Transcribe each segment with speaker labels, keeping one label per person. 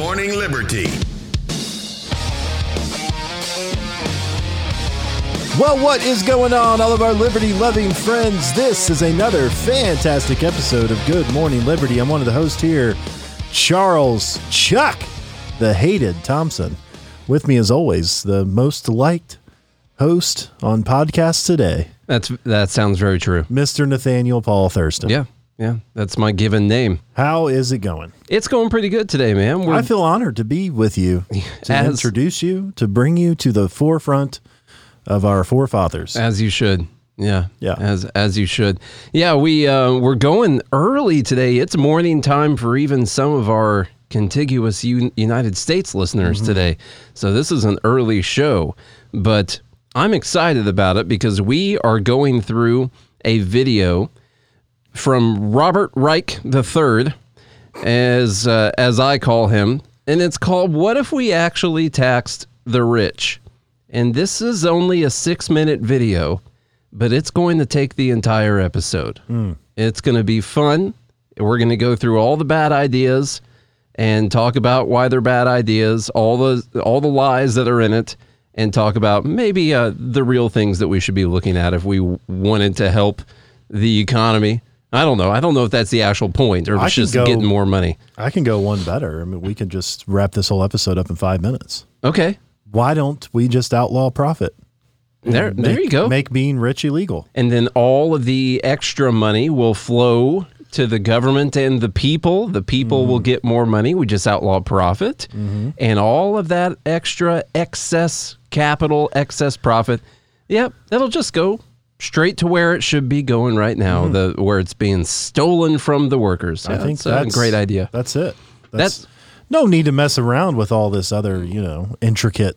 Speaker 1: Morning Liberty.
Speaker 2: Well, what is going on, all of our liberty loving friends? This is another fantastic episode of Good Morning Liberty. I'm one of the hosts here, Charles Chuck, the hated Thompson. With me, as always, the most liked host on podcasts today,
Speaker 3: That's that sounds very true.
Speaker 2: Mr. Nathaniel Paul Thurston.
Speaker 3: Yeah, yeah, that's my given name.
Speaker 2: How is it going?
Speaker 3: It's going pretty good today, man. We're,
Speaker 2: I feel honored to be with you, to
Speaker 3: As-
Speaker 2: introduce you, to bring you to the forefront of our forefathers.
Speaker 3: as you should. Yeah,
Speaker 2: Yeah.
Speaker 3: as as you should. Yeah, we uh, we're going early today. It's morning time for even some of our contiguous U- United States listeners
Speaker 2: Mm-hmm.
Speaker 3: today. So this is an early show, but I'm excited about it because we are going through a video from Robert Reich III, as uh, as I call him, and it's called "What If We Actually Taxed the Rich?" And this is only a six minute video, but it's going to take the entire episode. It's going to be fun. We're going to go through all the bad ideas and talk about why they're bad ideas, all the all the lies that are in it, and talk about maybe uh, the real things that we should be looking at if we wanted to help the economy. I don't know. I don't know if that's the actual point or if it's just
Speaker 2: go-
Speaker 3: getting more money.
Speaker 2: I can go one better. I mean, we can just wrap this whole episode up in five minutes.
Speaker 3: Okay,
Speaker 2: Why don't we just outlaw profit?
Speaker 3: there, there you go.
Speaker 2: Make being rich illegal.
Speaker 3: and then all of the extra money will flow to the government and the people. The people will mm-hmm. get more money. We just outlaw profit, mm-hmm. and all of that extra excess capital, excess profit. Yep, that'll just go straight to where it should be going right now. Mm-hmm. The where it's being stolen from the workers.
Speaker 2: I think
Speaker 3: it's
Speaker 2: that's
Speaker 3: a great idea.
Speaker 2: That's it.
Speaker 3: That's-
Speaker 2: no need to mess around with all this other, you know, intricate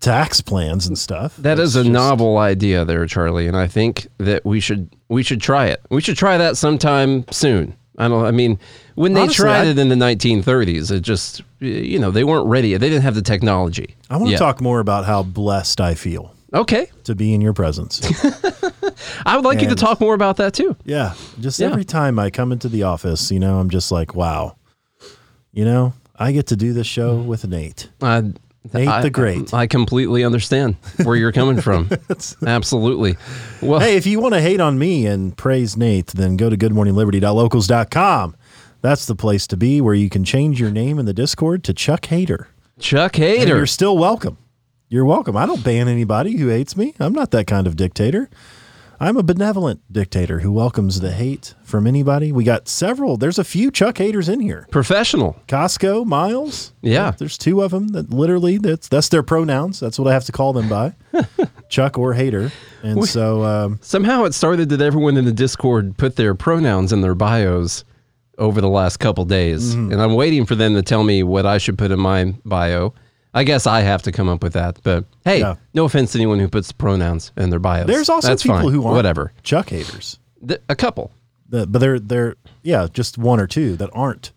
Speaker 2: tax plans and stuff.
Speaker 3: That is
Speaker 2: It's
Speaker 3: a
Speaker 2: just-
Speaker 3: novel idea there, Charlie, and I think that we should we should try it. We should try that sometime soon. I don't. I mean, when they
Speaker 2: Honestly,
Speaker 3: tried
Speaker 2: I-
Speaker 3: it in the 1930s, it just you know they weren't ready. They didn't have the technology.
Speaker 2: I want to
Speaker 3: yet.
Speaker 2: talk more about how blessed I feel
Speaker 3: Okay,
Speaker 2: to be in your presence.
Speaker 3: I would like you to talk more about that too.
Speaker 2: yeah. Just
Speaker 3: Yeah.
Speaker 2: every time I come into the office, you know, I'm just like, wow. You know, I get to do this show with Nate.
Speaker 3: Uh,
Speaker 2: Nate
Speaker 3: I-
Speaker 2: the Great.
Speaker 3: I completely understand where you're coming from. Absolutely. Well,
Speaker 2: Hey, if you want to hate on me and praise Nate, then go to goodmorningliberty.locals.com. That's the place to be where you can change your name in the Discord to Chuck Hater.
Speaker 3: Chuck
Speaker 2: And you're still welcome. You're welcome. I don't ban anybody who hates me. I'm not that kind of dictator. I'm a benevolent dictator who welcomes the hate from anybody. We got several. There's a few Chuck haters in here.
Speaker 3: Professional.
Speaker 2: Costco, Miles.
Speaker 3: Yeah.
Speaker 2: There's two of them that literally that's that's their pronouns. That's what I have to call them by. Chuck or hater. And so um,
Speaker 3: Somehow it started that everyone in the Discord put their pronouns in their bios over the last couple days.
Speaker 2: Mm-hmm.
Speaker 3: And I'm waiting for them to tell me what I should put in my bio. I guess I have to come up with that. But hey,
Speaker 2: Yeah.
Speaker 3: no offense to anyone who puts pronouns in their bios.
Speaker 2: there's also
Speaker 3: That's
Speaker 2: people
Speaker 3: fine.
Speaker 2: who aren't
Speaker 3: Whatever.
Speaker 2: Chuck haters.
Speaker 3: Th- a couple.
Speaker 2: The- but they're they're yeah, just one or two that aren't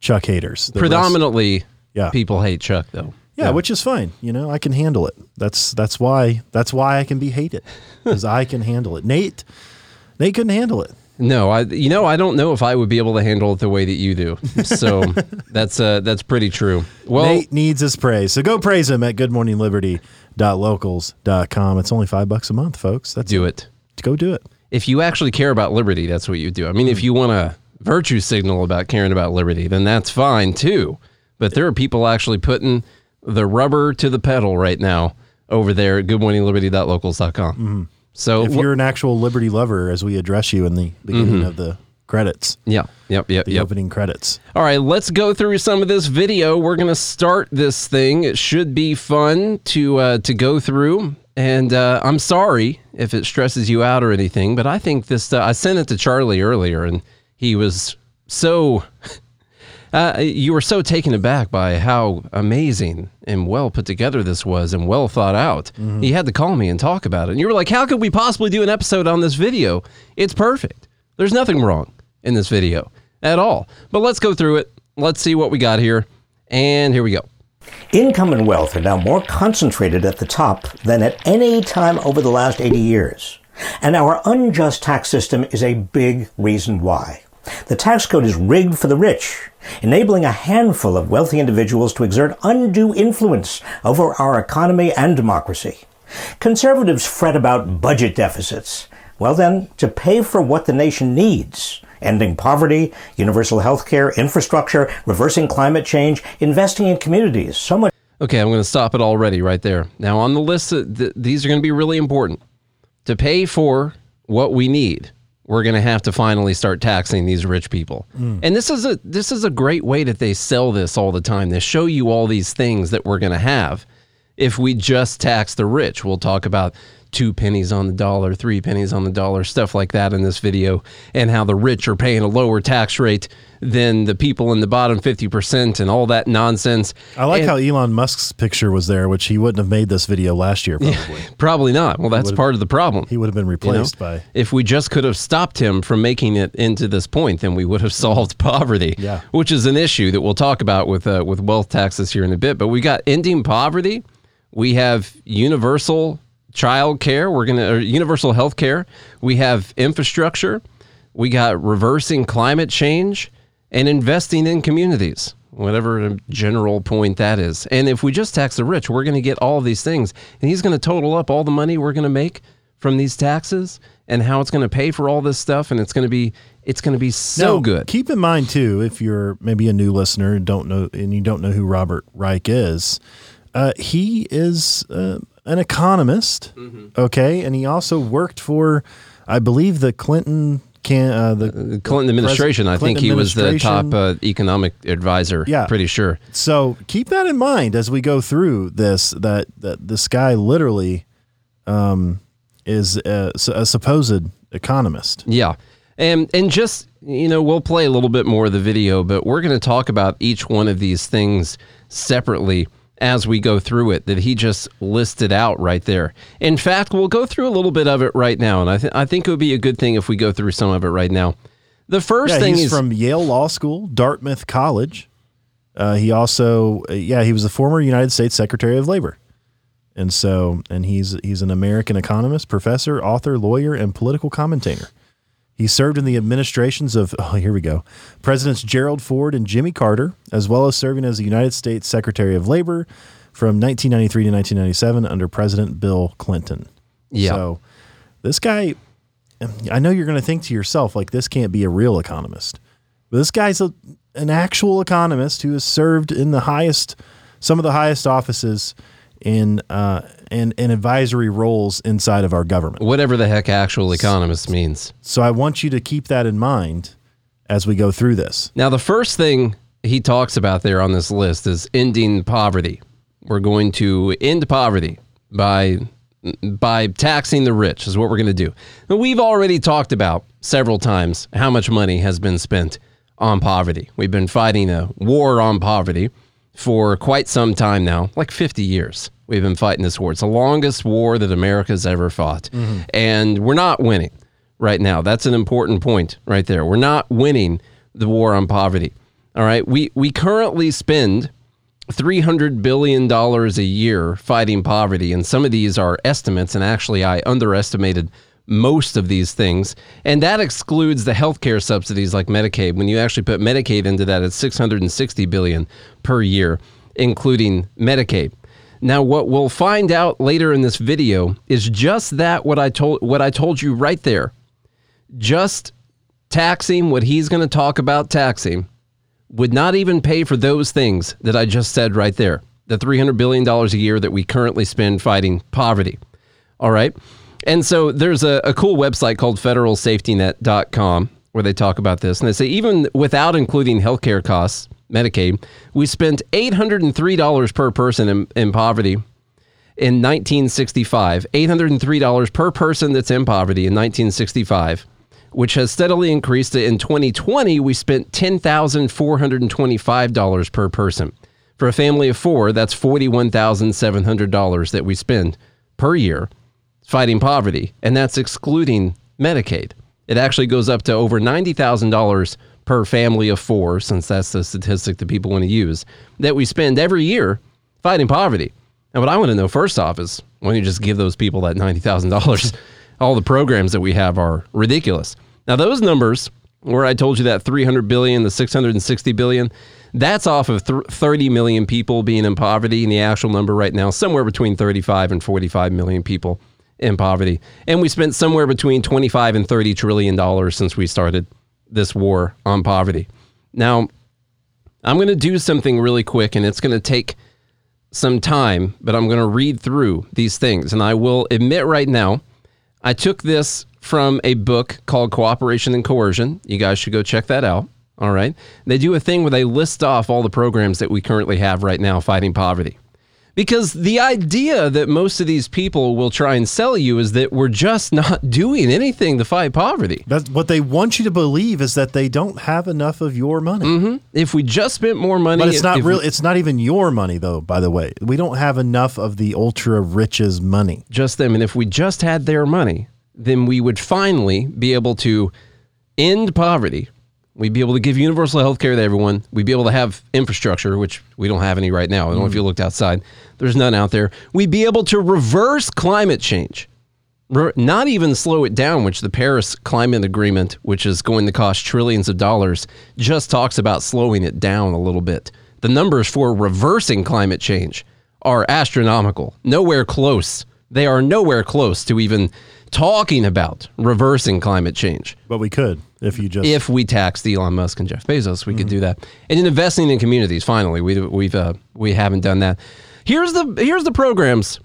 Speaker 2: Chuck haters. The rest-
Speaker 3: Predominantly,
Speaker 2: Yeah.
Speaker 3: people hate Chuck, though.
Speaker 2: Yeah, which is fine. You know, I can handle it. That's that's why that's why I can be hated because I can handle it. Nate, Nate couldn't handle it.
Speaker 3: No, I you know I don't know if I would be able to handle it the way that you do. So that's uh that's pretty true. Well,
Speaker 2: Nate needs his praise, so go praise him at goodmorningliberty.locals.com. It's only five bucks a month, folks. That's
Speaker 3: do it.
Speaker 2: Go do it.
Speaker 3: if you actually care about liberty, that's what you do. I mean, if you want to virtue signal about caring about liberty, then that's fine too. But there are people actually putting the rubber to the pedal right now over there at goodmorningliberty.locals.com. So
Speaker 2: If
Speaker 3: wh-
Speaker 2: you're an actual liberty lover, as we address you in the beginning of the credits,
Speaker 3: yeah, yep, yep,
Speaker 2: the
Speaker 3: yep.
Speaker 2: opening credits.
Speaker 3: All right, let's go through some of this video. We're gonna start this thing. It should be fun to uh, to go through. And uh, I'm sorry if it stresses you out or anything, but I think this. Uh, I sent it to Charlie earlier, and he was so. Uh, you were so taken aback by how amazing and well put together this was and well thought out. You had to call me and talk about it. And you were like, How could we possibly do an episode on this video? It's perfect. There's nothing wrong in this video at all. But let's go through it. Let's see what we got here. And here we go.
Speaker 4: Income and wealth are now more concentrated at the top than at any time over the last 80 years. And our unjust tax system is a big reason why. The tax code is rigged for the rich, enabling a handful of wealthy individuals to exert undue influence over our economy and democracy. Conservatives fret about budget deficits. Well, then, to pay for what the nation needs, ending poverty, universal health care, infrastructure, reversing climate change, investing in communities, so much.
Speaker 3: Okay, I'm going to stop it already right there. Now, on the list, th- these are going to be really important. To pay for what we need, we're going to have to finally start taxing these rich people. Mm. And this is a this is a great way that they sell this all the time. They show you all these things that we're going to have if we just tax the rich. We'll talk about two pennies on the dollar, three pennies on the dollar, stuff like that in this video, and how the rich are paying a lower tax rate than the people in the bottom 50% and all that nonsense.
Speaker 2: I like
Speaker 3: And-
Speaker 2: how Elon Musk's picture was there, which he wouldn't have made this video last year. Probably
Speaker 3: Probably not. Well, that's part of the problem.
Speaker 2: he would have been
Speaker 3: you know?
Speaker 2: replaced by.
Speaker 3: If we just could have stopped him from making it into this point, then we would have solved poverty.
Speaker 2: Yeah.
Speaker 3: Which is an issue that we'll talk about with uh, with wealth taxes here in a bit. But we got ending poverty. We have universal child care. We're gonna universal health care. We have infrastructure. We got reversing climate change and investing in communities. Whatever general point that is. And if we just tax the rich, we're going to get all of these things. And he's going to total up all the money we're going to make from these taxes and how it's going to pay for all this stuff and it's going to be it's going to be so
Speaker 2: Now,
Speaker 3: good.
Speaker 2: Keep in mind too, if you're maybe a new listener and don't know, and you don't know who Robert Reich is, uh, he is uh, an economist.
Speaker 3: Mm-hmm.
Speaker 2: Okay, and he also worked for, I believe, the Clinton can uh, the
Speaker 3: The Clinton administration, I think he was the top uh, economic advisor.
Speaker 2: Yeah.
Speaker 3: Pretty sure.
Speaker 2: So keep that in mind as we go through this. That that this guy literally um, is a, a supposed economist.
Speaker 3: Yeah. And and just you know, we'll play a little bit more of the video, but we're going to talk about each one of these things separately as we go through it that he just listed out right there. In fact, we'll go through a little bit of it right now, and I th- I think it would be a good thing if we go through some of it right now. The first
Speaker 2: Yeah,
Speaker 3: thing is
Speaker 2: from Yale Law School, Dartmouth College. Uh, he also, uh, yeah, he was the former United States Secretary of Labor, and so, and he's he's an American economist, professor, author, lawyer, and political commentator. He served in the administrations of, oh, here we go, Presidents Gerald Ford and Jimmy Carter, as well as serving as the United States Secretary of Labor from 1993 to 1997 under President Bill Clinton.
Speaker 3: Yeah.
Speaker 2: So this guy, I know you're going to think to yourself, like, this can't be a real economist. But this guy's a, an actual economist who has served in the highest, some of the highest offices in, uh, in, in advisory roles inside of our government.
Speaker 3: whatever the heck actual economist means.
Speaker 2: So I want you to keep that in mind as we go through this.
Speaker 3: Now, the first thing he talks about there on this list is ending poverty. We're going to end poverty by by taxing the rich is what we're going to do. We've already talked about several times how much money has been spent on poverty. We've been fighting a war on poverty for quite some time now, like 50 years. We've been fighting this war. It's the longest war that America's ever fought. Mm-hmm. And we're not winning right now. That's an important point right there. We're not winning the war on poverty. All right. We we currently spend $300 billion a year fighting poverty. And some of these are estimates. And actually, I underestimated most of these things. And that excludes the healthcare subsidies like Medicaid. When you actually put Medicaid into that, it's 660 billion per year, including Medicaid. Now, what we'll find out later in this video is just that what I told what I told you right there. Just taxing what he's going to talk about taxing would not even pay for those things that I just said right there. The $300 billion a year that we currently spend fighting poverty. All right. And so there's a, a cool website called federalsafetynet.com where they talk about this. And they say even without including healthcare costs, Medicaid, we spent $803 per person in, in poverty in 1965. $803 per person that's in poverty in 1965 which has steadily increased. In 2020, we spent $10,425 per person. For a family of four, that's $41,700 that we spend per year fighting poverty, and that's excluding Medicaid. It actually goes up to over $90,000 per family of four, since that's the statistic that people want to use, that we spend every year fighting poverty. And what I want to know first off is why don't you just give those people that $90,000, all the programs that we have are ridiculous. Now, those numbers where I told you that 300 billion, the 660 billion, that's off of 30 million people being in poverty. And the actual number right now, somewhere between 35 and 45 million people in poverty. And we spent somewhere between 25 and 30 trillion dollars since we started this war on poverty. Now, I'm going to do something really quick and it's going to take some time, but I'm going to read through these things. And I will admit right now, I took this from a book called Cooperation and Coercion. You guys should go check that out. All right. They do a thing where they list off all the programs that we currently have right now fighting poverty. Because the idea that most of these people will try and sell you is that we're just not doing anything to fight poverty.
Speaker 2: That's what they want you to believe is that they don't have enough of your money. Mm-hmm.
Speaker 3: If we just spent more money,
Speaker 2: But it's not real. It's not even your money, though. By the way, we don't have enough of the ultra riches money.
Speaker 3: just them. And if we just had their money, then we would finally be able to end poverty. We'd be able to give universal health care to everyone. We'd be able to have infrastructure, which we don't have any right now. I don't know if you mm. looked outside. There's none out there. We'd be able to reverse climate change. Re- Not even slow it down, which the Paris Climate Agreement, which is going to cost trillions of dollars, just talks about slowing it down a little bit. The numbers for reversing climate change are astronomical, nowhere close. They are nowhere close to even talking about reversing climate change.
Speaker 2: But we could if you just
Speaker 3: If we taxed Elon Musk and Jeff Bezos, we could do that. And in investing in communities, finally, we we've uh, we haven't done that. Here's the here's the programs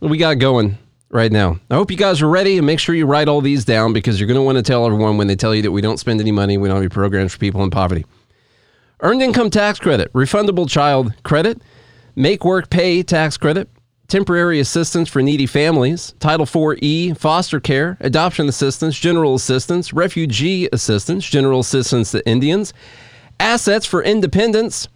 Speaker 3: we got going right now. I hope you guys are ready and make sure you write all these down because you're going to want to tell everyone when they tell you that we don't spend any money, we don't have any programs for people in poverty. Earned income tax credit, refundable child credit, make work pay tax credit, temporary assistance for needy families, Title IV-E, foster care, adoption assistance, general assistance, refugee assistance, general assistance to Indians, assets for independence,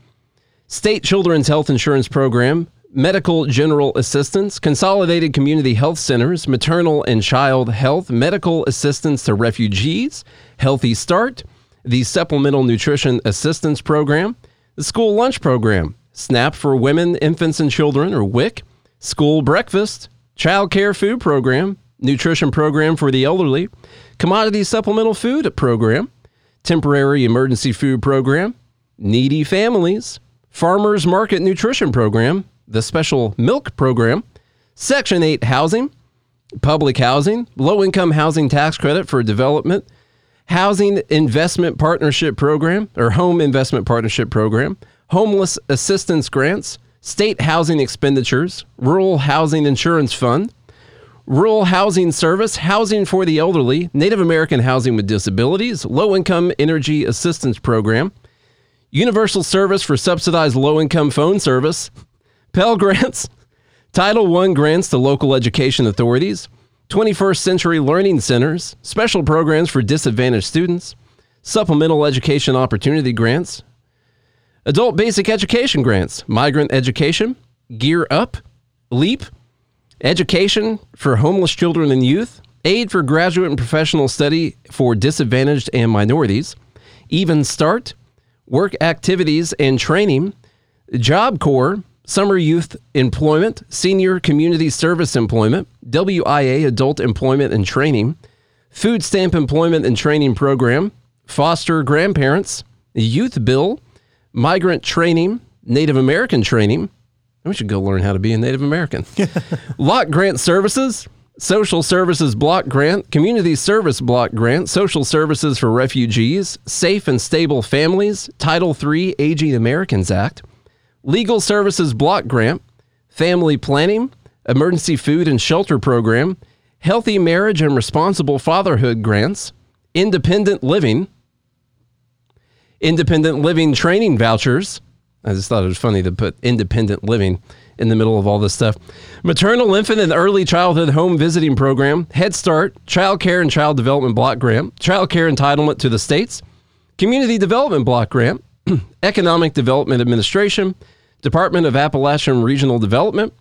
Speaker 3: state children's health insurance program, medical general assistance, consolidated community health centers, maternal and child health, medical assistance to refugees, Healthy Start, the Supplemental Nutrition Assistance Program, the School Lunch Program, SNAP for Women, Infants, and Children, or WIC, School Breakfast, Child Care Food Program, Nutrition Program for the Elderly, Commodity Supplemental Food Program, Temporary Emergency Food Program, Needy Families, Farmers Market Nutrition Program, the Special Milk Program, Section 8 Housing, Public Housing, Low Income Housing Tax Credit for Development, Housing Investment Partnership Program or Home Investment Partnership Program, Homeless Assistance Grants, State Housing Expenditures, Rural Housing Insurance Fund, Rural Housing Service, Housing for the Elderly, Native American Housing with Disabilities, Low Income Energy Assistance Program, Universal Service for Subsidized Low Income Phone Service, Pell Grants, Title I grants to local education authorities, 21st Century Learning Centers, special programs for disadvantaged students, supplemental education opportunity grants, adult basic education grants, migrant education, Gear Up, LEAP, education for homeless children and youth, aid for graduate and professional study for disadvantaged and minorities, Even Start, work activities and training, Job Corps, summer youth employment, senior community service employment, WIA adult employment and training, food stamp employment and training program, foster grandparents, YouthBuild, migrant training, Native American training. We should go learn how to be a Native American. Lot grant services, social services block grant, community service block grant, social services for refugees, safe and stable families, Title III Aging Americans Act, legal services block grant, family planning, emergency food and shelter program, healthy marriage and responsible fatherhood grants, independent living, independent living training vouchers. I just thought it was funny to put independent living in the middle of all this stuff. Maternal, infant, and early childhood home visiting program, Head Start, Child Care and Child Development Block Grant, Child Care Entitlement to the States, Community Development Block Grant, Economic Development Administration, Department of Appalachian Regional Development,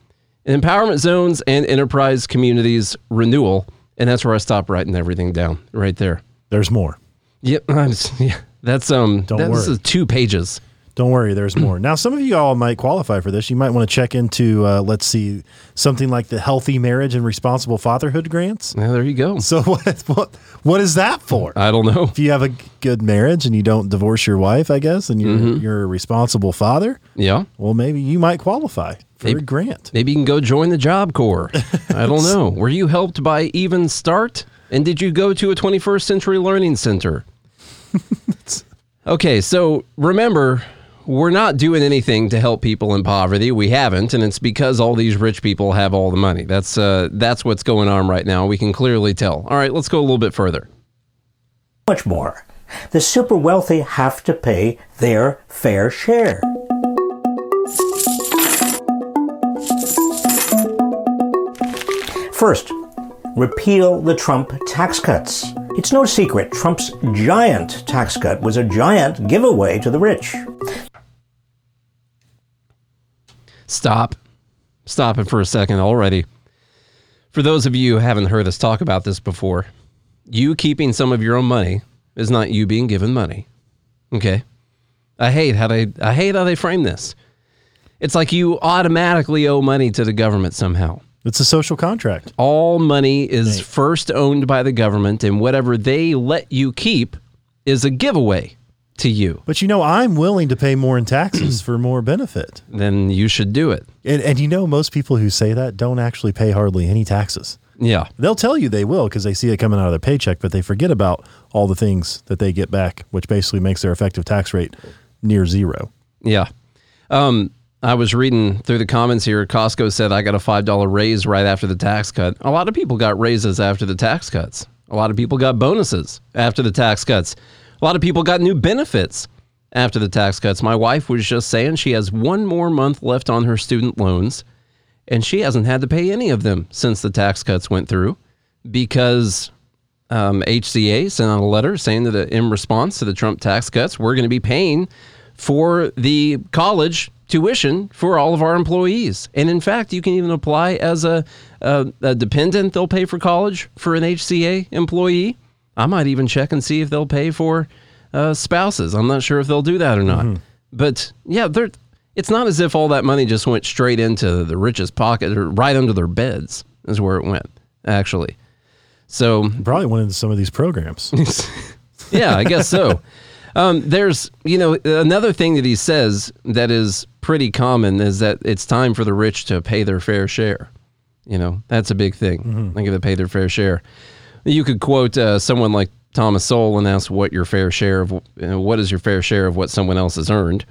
Speaker 3: Empowerment Zones, and Enterprise Communities Renewal. And that's where I stop writing everything down right there.
Speaker 2: There's more.
Speaker 3: Yep, I'm yeah, that's um.
Speaker 2: Don't
Speaker 3: that- This is two pages.
Speaker 2: Don't worry, there's more. Now, some of you all might qualify for this. You might want to check into, uh, let's see, something like the Healthy Marriage and Responsible Fatherhood grants.
Speaker 3: Yeah, there you go.
Speaker 2: So, what what what is that for?
Speaker 3: I don't know.
Speaker 2: If you have a good marriage and you don't divorce your wife, I guess, and you're
Speaker 3: Mm-hmm.
Speaker 2: you're a responsible father,
Speaker 3: Yeah.
Speaker 2: well, maybe you might qualify for
Speaker 3: Maybe-
Speaker 2: a grant.
Speaker 3: Maybe you can go join the Job Corps. I don't know. Were you helped by Even Start? And did you go to a 21st Century Learning Center? okay, so remember, we're not doing anything to help people in poverty. We haven't, and it's because all these rich people have all the money. That's uh, that's what's going on right now. We can clearly tell. All right, let's go a little bit further.
Speaker 4: much more. The super wealthy have to pay their fair share. First, repeal the Trump tax cuts. It's no secret Trump's giant tax cut was a giant giveaway to the rich.
Speaker 3: Stop. Stop it for a second already. For those of you who haven't heard us talk about this before, you keeping some of your own money is not you being given money. Okay? I hate how they I hate how they frame this. It's like you automatically owe money to the government somehow.
Speaker 2: It's a social contract.
Speaker 3: All money is first owned by the government and whatever they let you keep is a giveaway to you.
Speaker 2: But you know, I'm willing to pay more in taxes for more benefit.
Speaker 3: Then you should do it.
Speaker 2: And, and you know, most people who say that don't actually pay hardly any taxes.
Speaker 3: Yeah.
Speaker 2: They'll tell you they will because they see it coming out of their paycheck, but they forget about all the things that they get back, which basically makes their effective tax rate near zero.
Speaker 3: Yeah. Um, I was reading through the comments here. Costco said I got a $5 raise right after the tax cut. A lot of people got raises after the tax cuts. A lot of people got bonuses after the tax cuts. A lot of people got new benefits after the tax cuts. My wife was just saying she has one more month left on her student loans, and she hasn't had to pay any of them since the tax cuts went through because um, HCA sent out a letter saying that uh, in response to the Trump tax cuts, we're going to be paying for the college tuition for all of our employees. And in fact, you can even apply as a, a, a dependent. They'll pay for college for an HCA employee. I might even check and see if they'll pay for uh, spouses. I'm not sure if they'll do that or not. But yeah, they're. It's not as if all that money just went straight into the richest pocket or right under their beds, is where it went, actually. So
Speaker 2: Probably went into some of these programs.
Speaker 3: yeah, I guess so. Um, there's, you know, another thing that he says that is pretty common is that it's time for the rich to pay their fair share. You know, that's a big thing. They got to pay their fair share. You could quote uh, someone like Thomas Sowell and ask what your fair share of, you know, what is your fair share of what someone else has earned.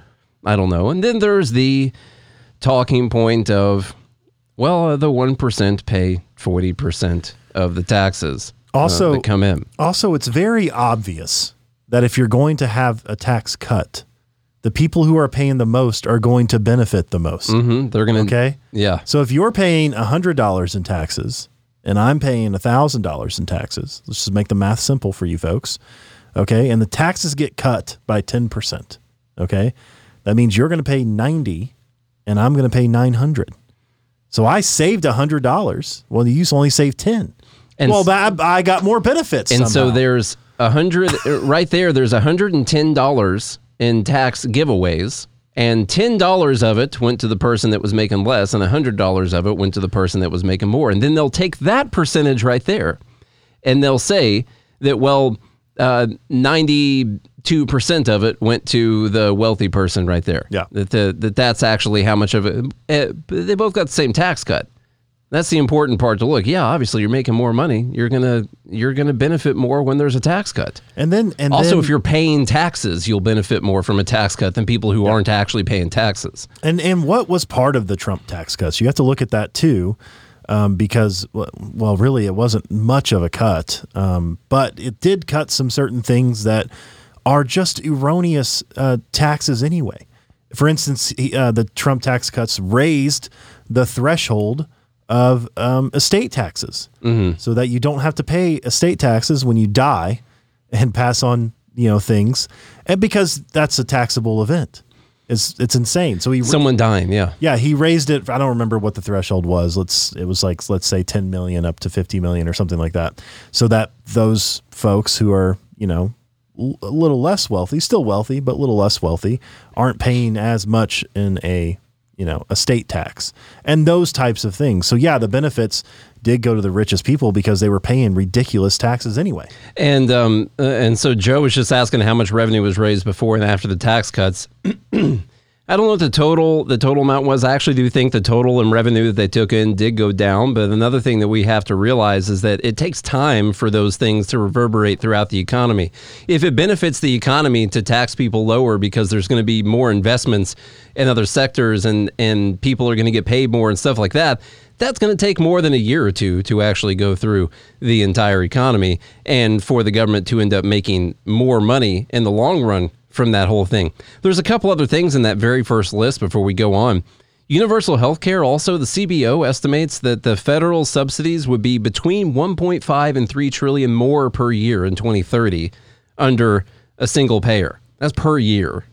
Speaker 3: I don't know. And then there's the talking point of, well, uh, the one percent pay forty percent of the taxes uh,
Speaker 2: Also-
Speaker 3: that come in.
Speaker 2: Also, it's very obvious that if you're going to have a tax cut, the people who are paying the most are going to benefit the most.
Speaker 3: hmm They're gonna
Speaker 2: Okay.
Speaker 3: Yeah.
Speaker 2: So if you're paying $100 in taxes and I'm paying $1,000 in taxes, let's just make the math simple for you folks. Okay. And the taxes get cut by 10%. Okay. That means you're going to pay 90 and I'm going to pay 900. So I saved $100. Well, you only saved 10.
Speaker 3: And
Speaker 2: well, that, I got more benefits.
Speaker 3: And so there's a hundred er, right there. There's a hundred and ten dollars in tax giveaways, and ten dollars of it went to the person that was making less, and a hundred dollars of it went to the person that was making more. And then they'll take that percentage right there, and they'll say that well, uh, ninety-two percent of it went to the wealthy person right there.
Speaker 2: Yeah.
Speaker 3: that the, that that's actually how much of it. but they both got the same tax cut. That's the important part to look. Yeah, obviously you're making more money. You're gonna you're gonna benefit more when there's a tax cut.
Speaker 2: and then, and
Speaker 3: Also,
Speaker 2: then,
Speaker 3: if you're paying taxes, you'll benefit more from a tax cut than people who aren't actually paying taxes.
Speaker 2: And and what was part of the Trump tax cuts? You have to look at that too, um, because well, really, it wasn't much of a cut, um, but it did cut some certain things that are just erroneous uh, taxes anyway. For instance, he, uh, the Trump tax cuts raised the threshold of um, estate taxes, so that you don't have to pay estate taxes when you die and pass on you know things, and because that's a taxable event. It's it's insane. So he
Speaker 3: Someone dying, yeah.
Speaker 2: yeah, he raised it. I don't remember what the threshold was. Let's it was like let's say 10 million up to 50 million or something like that. So that those folks who are, you know, a little less wealthy, still wealthy, but a little less wealthy, aren't paying as much in a you know estate tax and those types of things. So yeah, the benefits did go to the richest people because they were paying ridiculous taxes anyway.
Speaker 3: And um, uh, and so Joe was just asking how much revenue was raised before and after the tax cuts. I don't know what the total the total amount was. I actually do think the total in revenue that they took in did go down. But another thing that we have to realize is that it takes time for those things to reverberate throughout the economy. If it benefits the economy to tax people lower because there's going to be more investments in other sectors and and people are going to get paid more and stuff like that, that's going to take more than a year or two to actually go through the entire economy and for the government to end up making more money in the long run from that whole thing. There's a couple other things in that very first list before we go on. Universal health care, also, the CBO estimates that the federal subsidies would be between 1.5 and 3 trillion more per year in 2030 under a single payer. That's per year,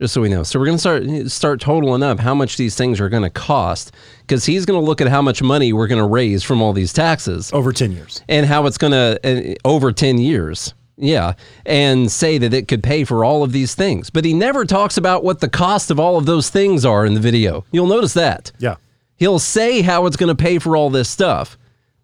Speaker 3: just so we know. So we're going to start start totaling up how much these things are going to cost because he's going to look at how much money we're going to raise from all these taxes
Speaker 2: Over 10 years.
Speaker 3: and how it's going to uh, over 10 years. Yeah, and say that it could pay for all of these things. But he never talks about what the cost of all of those things are in the video. You'll notice that.
Speaker 2: Yeah.
Speaker 3: He'll say how it's going to pay for all this stuff,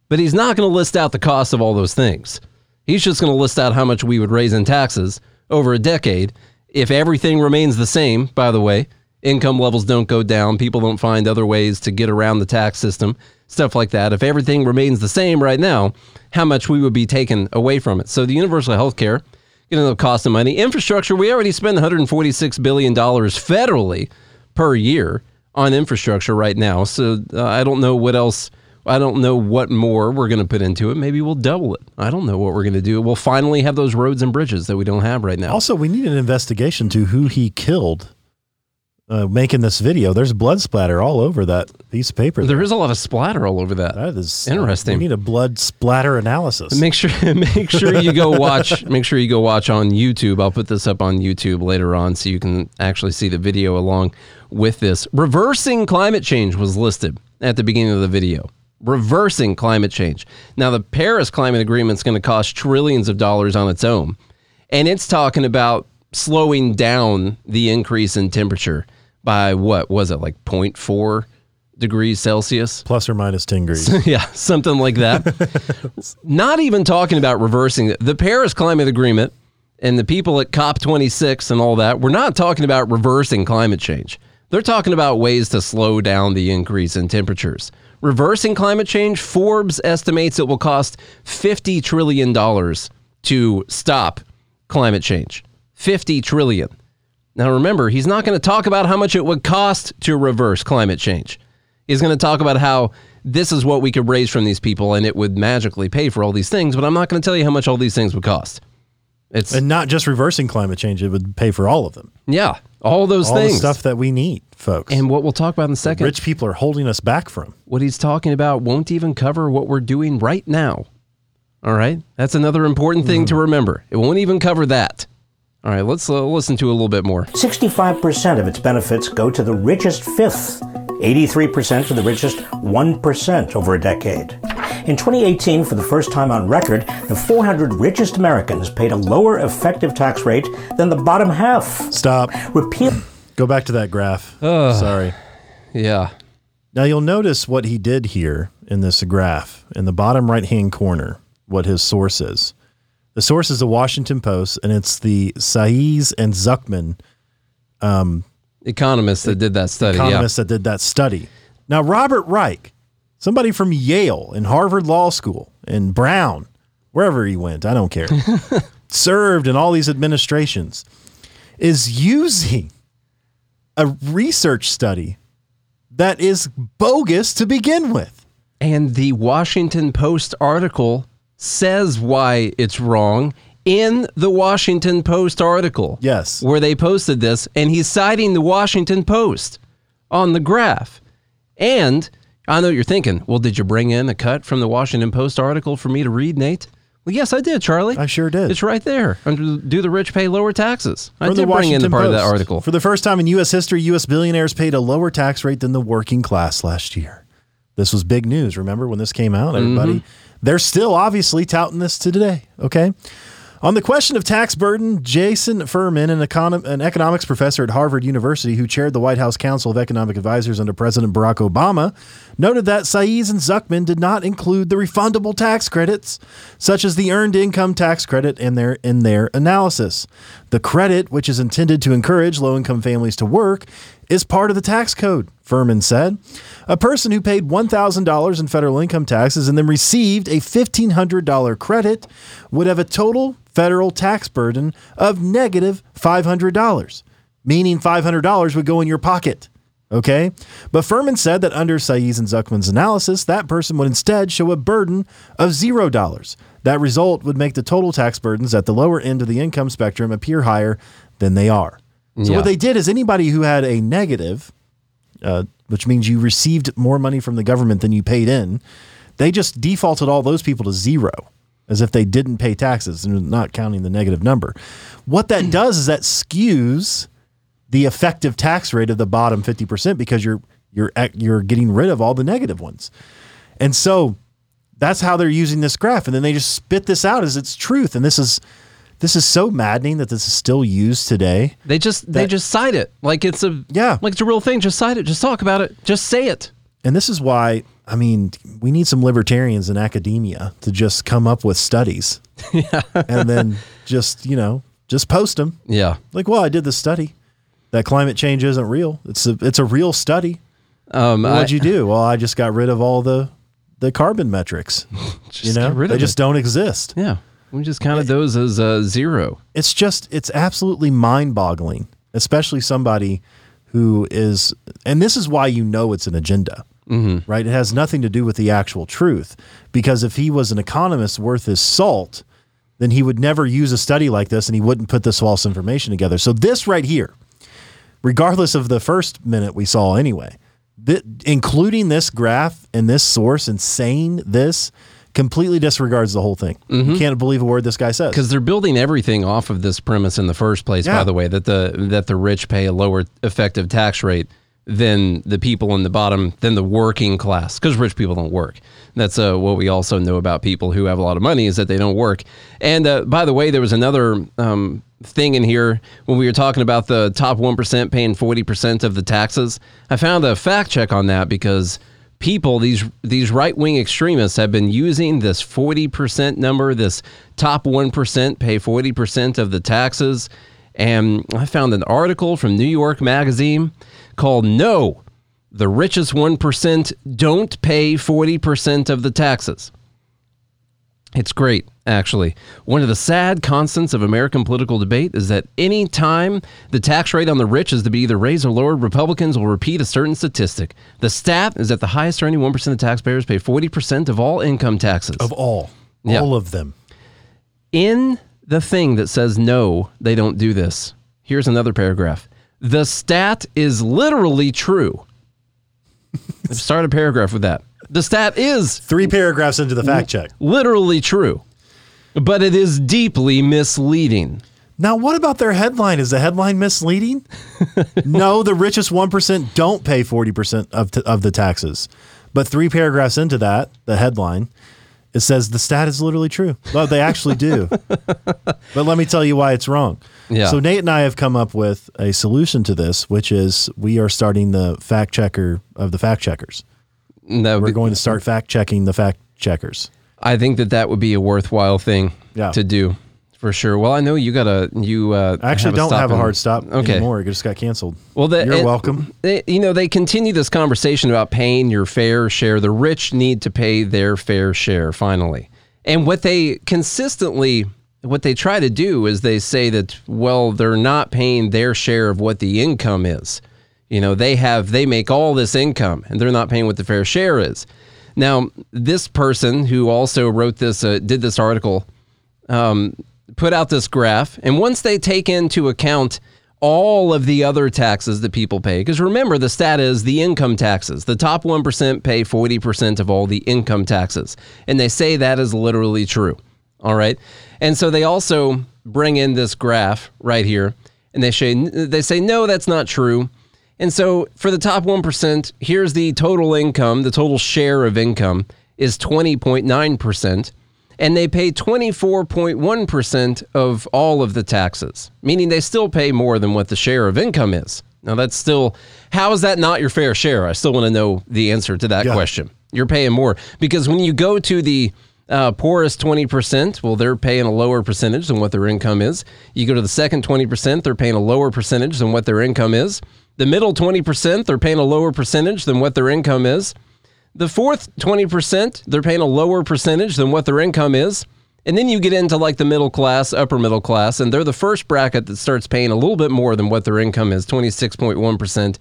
Speaker 3: but he's not going to list out the cost of all those things. He's just going to list out how much we would raise in taxes over a decade if everything remains the same, by the way. Income levels don't go down, people don't find other ways to get around the tax system, stuff like that. If everything remains the same right now, how much we would be taken away from it. So the universal health care, you know, the cost of money. Infrastructure, we already spend $146 billion federally per year on infrastructure right now. So uh, I don't know what else. I don't know what more we're going to put into it. Maybe we'll double it. I don't know what we're going to do. We'll finally have those roads and bridges that we don't have right now.
Speaker 2: Also, we need an investigation to who he killed uh, making this video. There's blood splatter all over that piece of paper.
Speaker 3: There is a lot of splatter all over that.
Speaker 2: That is
Speaker 3: Interesting.
Speaker 2: we need a blood splatter analysis.
Speaker 3: Make sure make sure you go watch make sure you go watch on YouTube. I'll put this up on YouTube later on so you can actually see the video along with this. Reversing climate change was listed at the beginning of the video. Reversing climate change. Now the Paris Climate Agreement is going to cost trillions of dollars on its own. And it's talking about slowing down the increase in temperature by what was it like 0.4 degrees Celsius?
Speaker 2: Plus or minus 10 degrees.
Speaker 3: yeah, something like that. Not even talking about reversing it. the Paris Climate Agreement and the people at COP26 and all that. We're not talking about reversing climate change. They're talking about ways to slow down the increase in temperatures. Reversing climate change, Forbes estimates it will cost $50 trillion to stop climate change. 50 trillion. Now remember, he's not going to talk about how much it would cost to reverse climate change. He's going to talk about how this is what we could raise from these people and it would magically pay for all these things, but I'm not going to tell you how much all these things would cost. It's
Speaker 2: and not just reversing climate change, it would pay for all of them.
Speaker 3: yeah, all those things.
Speaker 2: All
Speaker 3: things.
Speaker 2: the stuff that we need, folks.
Speaker 3: and what we'll talk about in a second.
Speaker 2: rich people are holding us back from.
Speaker 3: what he's talking about won't even cover what we're doing right now. All right? That's another important thing mm. to remember. It won't even cover that. All right, let's uh, listen to a little bit more.
Speaker 4: 65% of its benefits go to the richest fifth, 83% to the richest 1% over a decade. In 2018, for the first time on record, the 400 richest Americans paid a lower effective tax rate than the bottom half.
Speaker 2: Stop.
Speaker 4: Repeal.
Speaker 2: Go back to that graph. Sorry.
Speaker 3: Yeah.
Speaker 2: Now you'll notice what he did here in this graph in the bottom right hand corner, what his source is. The source is the Washington Post, and it's the Saez and Zucman um,
Speaker 3: Economists that did that study.
Speaker 2: economists that did that study. Now, Robert Reich, somebody from Yale and Harvard Law School and Brown, wherever he went, I don't care, served in all these administrations, is using a research study that is bogus to begin with.
Speaker 3: And the Washington Post article says why it's wrong in the Washington Post article.
Speaker 2: Yes.
Speaker 3: Where they posted this, and he's citing the Washington Post on the graph. And I know you're thinking, well, did you bring in a cut from the Washington Post article for me to read, Nate? Well, yes, I did, Charlie.
Speaker 2: I sure did.
Speaker 3: It's right there. Do the rich pay lower taxes? I
Speaker 2: From
Speaker 3: did bring in the part of that
Speaker 2: Post.
Speaker 3: article.
Speaker 2: For the first time in U.S. history, U.S. billionaires paid a lower tax rate than the working class last year. This was big news. Remember when this came out? Everybody,
Speaker 3: Mm-hmm.
Speaker 2: They're still obviously touting this to today. Okay. On the question of tax burden, Jason Furman, an, econo- an economics professor at Harvard University who chaired the White House Council of Economic Advisors under President Barack Obama, noted that Saez and Zucman did not include the refundable tax credits, such as the earned income tax credit, in their in their analysis. The credit, which is intended to encourage low-income families to work, is part of the tax code, Furman said. A person who paid $1,000 in federal income taxes and then received a $1,500 credit would have a total federal tax burden of negative $500, meaning $500 would go in your pocket. Okay. But Furman said that under Saez and Zucman's analysis, that person would instead show a burden of zero dollars. That result would make the total tax burdens at the lower end of the income spectrum appear higher than they are. So
Speaker 3: Yeah.
Speaker 2: what they did is anybody who had a negative, uh, which means you received more money from the government than you paid in, they just defaulted all those people to zero, as if they didn't pay taxes and not counting the negative number. What that does is that skews the effective tax rate of the bottom 50% because you're you're you're getting rid of all the negative ones. And so that's how they're using this graph and then they just spit this out as its truth and this is this is so maddening that this is still used today.
Speaker 3: They just they just cite it like it's a
Speaker 2: Yeah.
Speaker 3: like it's a real thing. Just cite it. Just talk about it. Just say it.
Speaker 2: And this is why I mean we need some libertarians in academia to just come up with studies. Yeah. and then just, you know, just post them.
Speaker 3: Yeah.
Speaker 2: Like, well, I did this study that climate change isn't real. It's a it's a real study.
Speaker 3: Um,
Speaker 2: What'd you do? Well, I just got rid of all the the carbon metrics. you know,
Speaker 3: get rid
Speaker 2: they just
Speaker 3: it.
Speaker 2: don't exist.
Speaker 3: yeah. We just counted those as uh, zero.
Speaker 2: It's just it's absolutely mind-boggling, especially somebody who is, and this is why you know it's an agenda,
Speaker 3: Mm-hmm.
Speaker 2: right? It has nothing to do with the actual truth, because if he was an economist worth his salt, then he would never use a study like this, and he wouldn't put this false information together. So this right here, regardless of the first minute we saw anyway, th- including this graph and this source and saying this completely disregards the whole thing. You can't believe a word this guy says.
Speaker 3: because they're building everything off of this premise in the first place.
Speaker 2: Yeah.
Speaker 3: By the way, that the that the rich pay a lower effective tax rate than the people in the bottom than the working class because rich people don't work. That's uh, what we also know about people who have a lot of money is that they don't work. And uh, by the way, there was another um, thing in here when we were talking about the top one percent paying forty percent of the taxes. I found a fact check on that because people these these right-wing extremists have been using this 40% number this top 1% pay 40% of the taxes. And i found an article from new york magazine called no the richest 1% don't pay 40% of the taxes. It's great, actually. One of the sad constants of American political debate is that any time the tax rate on the rich is to be either raised or lowered, Republicans will repeat a certain statistic. The stat is that the highest earning 1% of taxpayers pay 40% of all income taxes.
Speaker 2: of all,
Speaker 3: Yeah.
Speaker 2: all of them.
Speaker 3: In the thing that says no, they don't do this, here's another paragraph. The stat is literally true. Start a paragraph with that. The stat is
Speaker 2: Three paragraphs into the fact check.
Speaker 3: literally true, but it is deeply misleading.
Speaker 2: Now, what about their headline? Is the headline misleading? no, the richest 1% don't pay 40% of, t- of the taxes. But three paragraphs into that, the headline, it says the stat is literally true. Well, they actually do. but let me tell you why it's wrong.
Speaker 3: Yeah.
Speaker 2: So, Nate and I have come up with a solution to this, which is we are starting the fact checker of the fact checkers. We're
Speaker 3: be-
Speaker 2: going to start fact checking the fact checkers.
Speaker 3: I think that that would be a worthwhile thing
Speaker 2: Yeah.
Speaker 3: to do for sure. Well, I know you got a you. Uh,
Speaker 2: I actually don't
Speaker 3: stop
Speaker 2: have a hard stop
Speaker 3: Okay.
Speaker 2: anymore. It just got canceled.
Speaker 3: Well, the,
Speaker 2: You're
Speaker 3: and-
Speaker 2: welcome.
Speaker 3: they- you know, they continue this conversation about paying your fair share. The rich need to pay their fair share finally. And what they consistently, what they try to do is they say that, well, they're not paying their share of what the income is. You know, they have, they make all this income and they're not paying what the fair share is. Now, this person who also wrote this, uh, did this article, um, put out this graph, and once they take into account all of the other taxes that people pay, because remember, the stat is the income taxes. The top 1% pay 40% of all the income taxes. And they say that is literally true. All right. And so they also bring in this graph right here, and they say, they say no, that's not true. And so for the top 1%, here's the total income, the total share of income is 20.9%. and they pay 24.1% of all of the taxes, meaning they still pay more than what the share of income is. Now, that's still, how is that not your fair share? I still want to know the answer to that
Speaker 2: Yeah.
Speaker 3: question. You're paying more because when you go to the uh, poorest 20%, well, they're paying a lower percentage than what their income is. You go to the second 20%, they're paying a lower percentage than what their income is. The middle 20%, they're paying a lower percentage than what their income is. The fourth 20%, they're paying a lower percentage than what their income is. And then you get into like the middle class, upper middle class, and they're the first bracket that starts paying a little bit more than what their income is 26.1%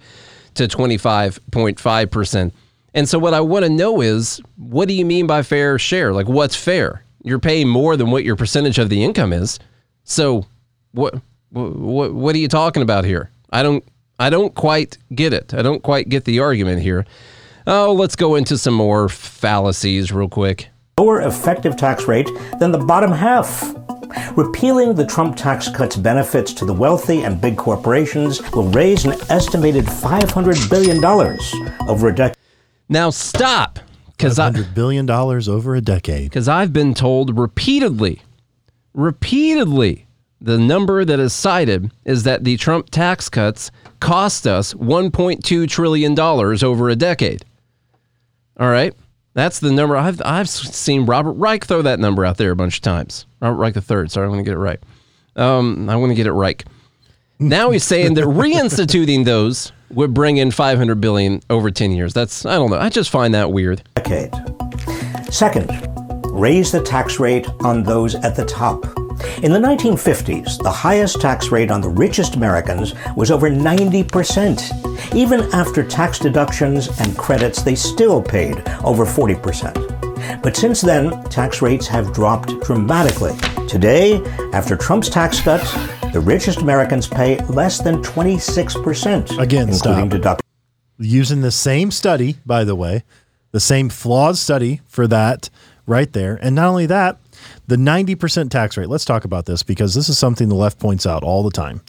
Speaker 3: to 25.5%. And so, what I want to know is what do you mean by fair share? Like, what's fair? You're paying more than what your percentage of the income is. So, what, what, what are you talking about here? I don't, I don't quite get it. I don't quite get the argument here. Oh, let's go into some more fallacies real quick.
Speaker 4: lower effective tax rate than the bottom half. Repealing the Trump tax cuts benefits to the wealthy and big corporations will raise an estimated $500 billion over a decade.
Speaker 3: Now stop, because I
Speaker 2: $100 billion over a decade.
Speaker 3: because I've been told repeatedly, repeatedly, the number that is cited is that the Trump tax cuts cost us 1.2 trillion dollars over a decade. All right, that's the number. I've I've seen Robert Reich throw that number out there a bunch of times. Robert Reich the third. Sorry, I want to get it right. Um, I want to get it right. Now he's saying that reinstituting those would bring in 500 billion over 10 years. That's I don't know. I just find that weird.
Speaker 4: decade. Second, raise the tax rate on those at the top. In the 1950s, the highest tax rate on the richest Americans was over 90%. Even after tax deductions and credits, they still paid over 40%. But since then, tax rates have dropped dramatically. Today, after Trump's tax cuts, the richest Americans pay less than 26%,
Speaker 2: Again,
Speaker 4: including deductions.
Speaker 2: using the same study, by the way, the same flawed study for that right there. And not only that, the 90% tax rate. Let's talk about this because this is something the left points out all the time.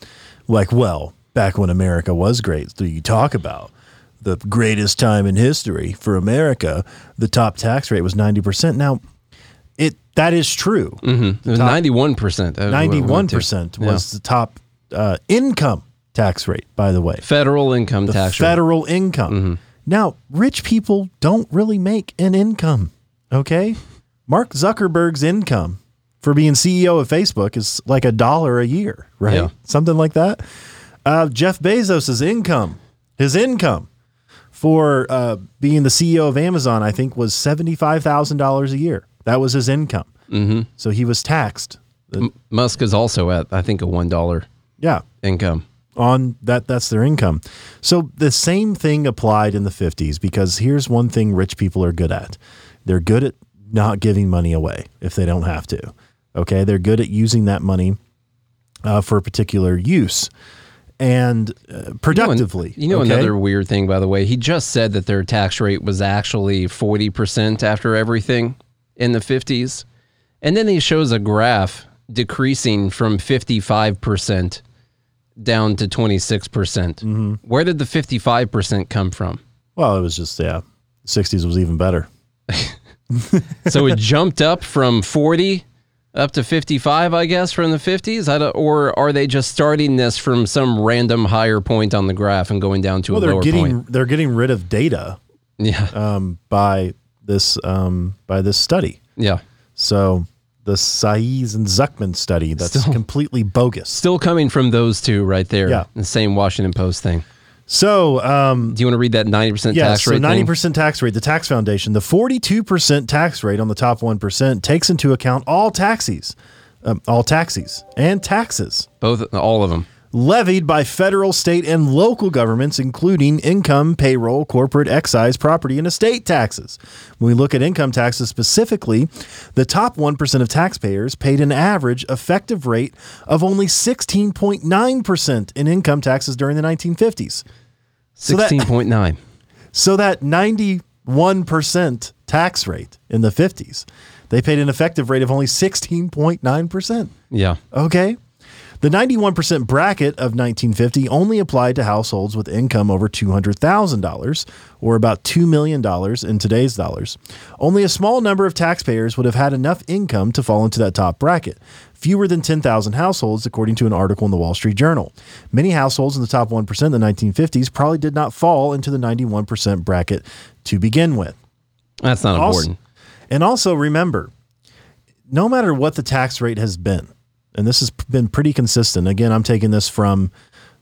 Speaker 2: Like, well, back when America was great, so you talk about the greatest time in history for America, the top tax rate was 90%. Now, it that is true.
Speaker 3: It was 91 percent.
Speaker 2: Ninety-one percent was the top uh, income tax rate. By the way,
Speaker 3: federal income
Speaker 2: the
Speaker 3: tax rate.
Speaker 2: federal income. Now, rich people don't really make an income. Okay, Mark Zuckerberg's income for being CEO of Facebook is like a dollar a year, right?
Speaker 3: Yeah.
Speaker 2: Something like that. Uh, Jeff Bezos's income, his income for uh, being the CEO of Amazon, I think, was seventy-five thousand dollars a year. That was his income. Mm-hmm. So he was taxed.
Speaker 3: Musk is also at I think a one dollar
Speaker 2: Yeah,
Speaker 3: income.
Speaker 2: on that that's their income. So the same thing applied in the 50s because here's one thing rich people are good at. They're good at not giving money away if they don't have to. Okay? They're good at using that money uh, for a particular use and uh, productively.
Speaker 3: You know
Speaker 2: okay?
Speaker 3: another weird thing, by the way. He just said that their tax rate was actually forty percent after everything in the fifties, and then he shows a graph decreasing from fifty-five percent down to twenty-six percent.
Speaker 2: Mm-hmm.
Speaker 3: Where did the fifty-five percent come from?
Speaker 2: Well, it was just yeah. 60s was even better.
Speaker 3: So it jumped up from forty up to fifty-five, I guess, from the fifties. I don't, or are they just starting this from some random higher point on the graph and going down to
Speaker 2: Well,
Speaker 3: a
Speaker 2: they're
Speaker 3: lower
Speaker 2: getting
Speaker 3: point?
Speaker 2: they're getting rid of data
Speaker 3: Yeah,
Speaker 2: um, by this um, by this study.
Speaker 3: yeah.
Speaker 2: So the Saez and Zucman study that's
Speaker 3: Still-
Speaker 2: completely bogus.
Speaker 3: Still coming from those two right there.
Speaker 2: Yeah.
Speaker 3: The same Washington Post thing.
Speaker 2: So um,
Speaker 3: Do you want to read that 90%
Speaker 2: yeah,
Speaker 3: tax
Speaker 2: so
Speaker 3: rate?
Speaker 2: ninety
Speaker 3: thing?
Speaker 2: percent tax rate. The tax foundation, the forty-two percent tax rate on the top one percent takes into account all taxes, um, all taxes and taxes
Speaker 3: Both, all of them.
Speaker 2: Levied by federal, state, and local governments, including income, payroll, corporate excise, property, and estate taxes. When we look at income taxes specifically, the top 1% of taxpayers paid an average effective rate of only 16.9% in income taxes during the 1950s. So that-
Speaker 3: 16.9.
Speaker 2: So that 91% tax rate in the 50s, they paid an effective rate of only 16.9%.
Speaker 3: yeah.
Speaker 2: Okay. The 91% bracket of 1950 only applied to households with income over $200,000, or about $2 million in today's dollars. Only a small number of taxpayers would have had enough income to fall into that top bracket. Fewer than 10,000 households, according to an article in the Wall Street Journal. Many households in the top 1% in the 1950s probably did not fall into the 91% bracket to begin with.
Speaker 3: That's not
Speaker 2: Also-
Speaker 3: important.
Speaker 2: and also remember, no matter what the tax rate has been, and this has been pretty consistent. Again, I'm taking this from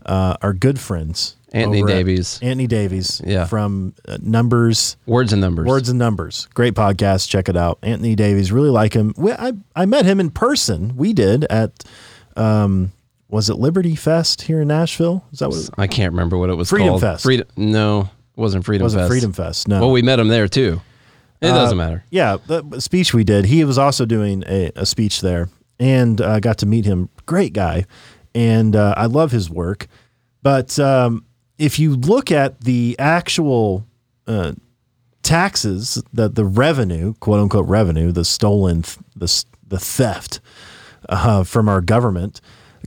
Speaker 2: uh, our good friends,
Speaker 3: Anthony Davies.
Speaker 2: Anthony Davies,
Speaker 3: Yeah.
Speaker 2: from uh, Numbers,
Speaker 3: Words and numbers.
Speaker 2: Words and Numbers. Great podcast. Check it out. Anthony Davies, really like him. We, I I met him in person. We did at, um, was it Liberty Fest here in Nashville? Is that what? It
Speaker 3: I can't remember what it was
Speaker 2: Freedom
Speaker 3: called.
Speaker 2: Fest.
Speaker 3: Freedom. No, it wasn't Freedom
Speaker 2: wasn't
Speaker 3: Fest.
Speaker 2: Freedom Fest? No.
Speaker 3: Well, we met him there too. It
Speaker 2: Uh,
Speaker 3: doesn't matter.
Speaker 2: Yeah, the speech we did. He was also doing a, a speech there, and I uh, got to meet him. Great guy, and uh, I love his work. But um, if you look at the actual uh, taxes, the the revenue, quote unquote revenue, the stolen, th- the the theft uh, from our government.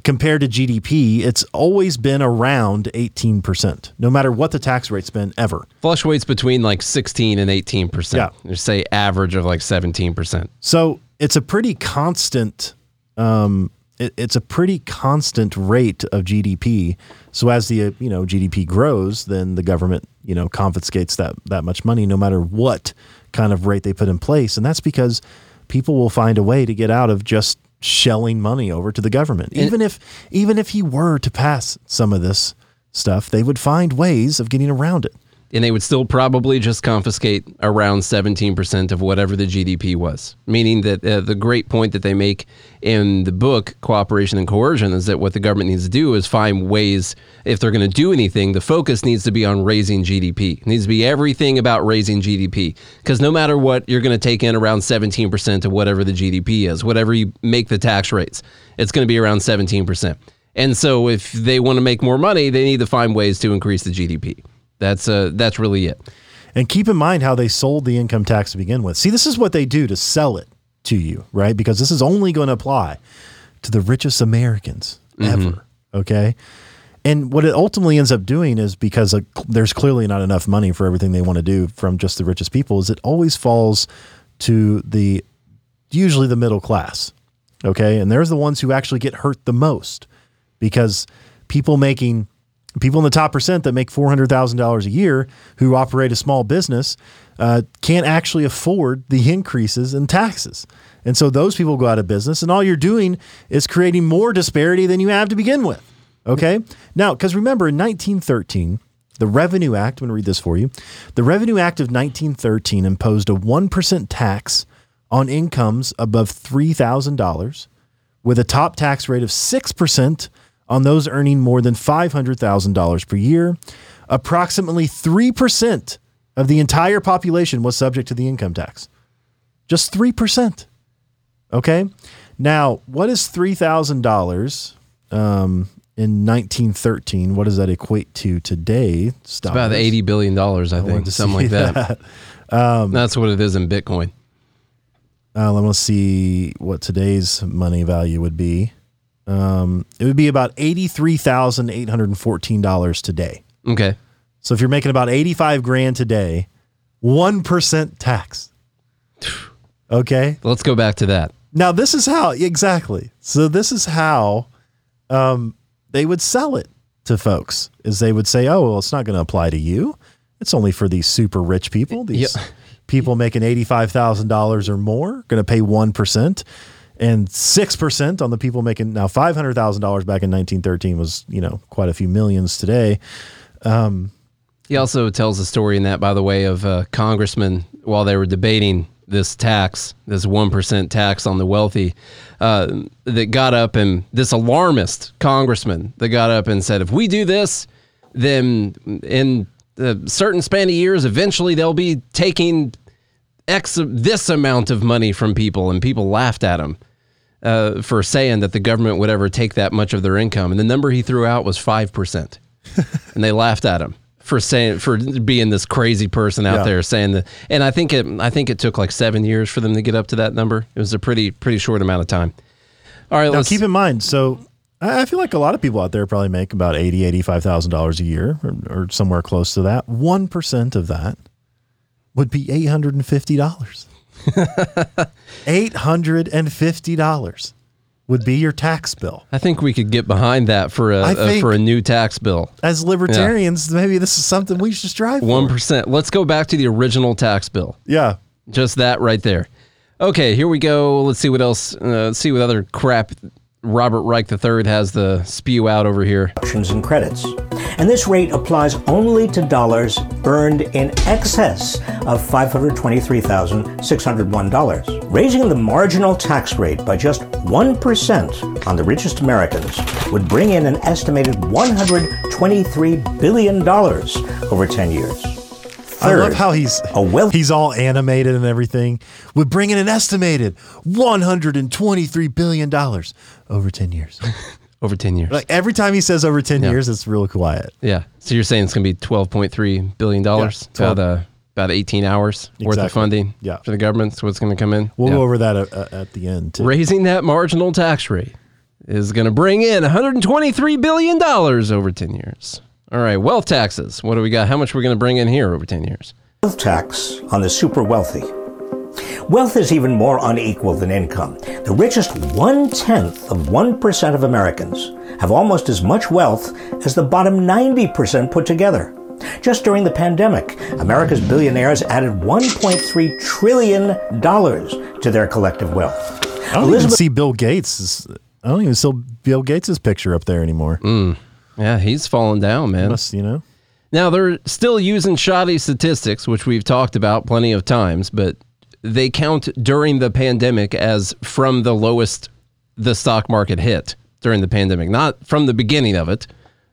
Speaker 2: Compared to GDP, it's always been around 18%, no matter what the tax rate's been ever.
Speaker 3: Fluctuates between like 16 and 18 percent.
Speaker 2: Yeah.
Speaker 3: Just say average of like 17 percent.
Speaker 2: So it's a pretty constant. Um, it, it's a pretty constant rate of GDP. So as the uh, you know GDP grows, then the government you know confiscates that that much money, no matter what kind of rate they put in place, and that's because people will find a way to get out of just shelling money over to the government. Even if even if he were to pass some of this stuff, they would find ways of getting around it.
Speaker 3: And they would still probably just confiscate around 17% of whatever the GDP was. Meaning that uh, the great point that they make in the book, Cooperation and Coercion, is that what the government needs to do is find ways, if they're going to do anything, the focus needs to be on raising GDP. It needs to be everything about raising GDP. Because no matter what, you're going to take in around 17% of whatever the GDP is, whatever you make the tax rates, it's going to be around 17%. And so if they want to make more money, they need to find ways to increase the GDP. That's uh, that's really it.
Speaker 2: And keep in mind how they sold the income tax to begin with. See, this is what they do to sell it to you, right? Because this is only going to apply to the richest Americans ever. Okay. And what it ultimately ends up doing is because there's clearly not enough money for everything they want to do from just the richest people, is it always falls to the usually the middle class. Okay. And there's the ones who actually get hurt the most because people making people in the top percent that make $400,000 a year who operate a small business uh, can't actually afford the increases in taxes. And so those people go out of business, and all you're doing is creating more disparity than you have to begin with. Okay. Now, because remember, in 1913, the Revenue Act, I'm going to read this for you. The Revenue Act of 1913 imposed a 1% tax on incomes above $3,000 with a top tax rate of 6% on those earning more than $500,000 per year. Approximately 3% of the entire population was subject to the income tax. Just 3%. Okay. Now, what is $3,000 um, in 1913? What does that equate to today? Stop
Speaker 3: About
Speaker 2: us.
Speaker 3: eighty billion dollars, I, think,
Speaker 2: to
Speaker 3: something like that. That's what it is in Bitcoin.
Speaker 2: Uh, let me see what today's money value would be. Um, it would be about eighty-three thousand eight hundred and fourteen dollars today.
Speaker 3: Okay,
Speaker 2: So if you're making about eighty-five grand today, one percent tax. Okay.
Speaker 3: let's go back to that.
Speaker 2: Now this is how exactly. So this is how um, they would sell it to folks. Is they would say, "Oh, well, it's not going to apply to you. It's only for these super rich people. These
Speaker 3: Yeah.
Speaker 2: people making eighty-five thousand dollars or more going to pay one percent." And six percent on the people making now five hundred thousand dollars back in nineteen thirteen was you know quite a few millions today.
Speaker 3: Um, he also tells a story in that, by the way, of uh, a congressman while they were debating this tax, this one percent tax on the wealthy, uh, that got up and this alarmist congressman that got up and said, if we do this, then in a certain span of years, eventually they'll be taking X this amount of money from people, and people laughed at him uh, for saying that the government would ever take that much of their income. And the number he threw out was five percent, and they laughed at him for saying for being this crazy person out
Speaker 2: Yeah.
Speaker 3: there saying that. And I think it I think it took like seven years for them to get up to that number. It was a pretty pretty short amount of time. All right,
Speaker 2: Now
Speaker 3: let's
Speaker 2: keep in mind, so I feel like a lot of people out there probably make about eighty, eighty-five thousand dollars a year, or, or somewhere close to that. One percent of that would be eight hundred and fifty dollars. eight hundred and fifty dollars would be your tax bill.
Speaker 3: I think we could get behind that for a, a for a new tax bill.
Speaker 2: As libertarians, maybe this is something we should strive for.
Speaker 3: One percent. Let's go back to the original tax bill.
Speaker 2: Yeah.
Speaker 3: Just that right there. Okay, here we go. Let's see what else. Uh, see what other crap Robert Reich III has the spew out over here.
Speaker 4: deductions and credits. And this rate applies only to dollars earned in excess of $523,601. Raising the marginal tax rate by just 1% on the richest Americans would bring in an estimated $123 billion over 10 years.
Speaker 2: I love how he's
Speaker 4: a
Speaker 2: he's all animated and everything. Would bring in an estimated one hundred and twenty-three billion dollars over ten years.
Speaker 3: Over ten years.
Speaker 2: like every time he says over ten
Speaker 3: Yeah.
Speaker 2: years, it's real quiet.
Speaker 3: yeah. So you're saying it's going to be twelve point three billion dollars?
Speaker 2: Yeah,
Speaker 3: about uh, about eighteen hours worth of funding.
Speaker 2: Yeah.
Speaker 3: For the government. So what's going to come in?
Speaker 2: We'll
Speaker 3: Yeah.
Speaker 2: go over that at, at the end too.
Speaker 3: Raising that marginal tax rate is going to bring in 123 billion dollars over 10 years. All right, wealth taxes. What do we got? How much are we going to bring in here over 10 years?
Speaker 4: wealth tax on the super wealthy. Wealth is even more unequal than income. The richest one tenth of 1% of Americans have almost as much wealth as the bottom 90% put together. Just during the pandemic, America's billionaires added $1.3 trillion to their collective wealth.
Speaker 2: I don't even see Bill Gates. I don't even see Bill Gates' picture up there anymore. Hmm.
Speaker 3: Yeah, he's falling down, man.
Speaker 2: Must you know?
Speaker 3: Now they're still using shoddy statistics, which we've talked about plenty of times, but they count during the pandemic as from the lowest the stock market hit during the pandemic, not from the beginning of it,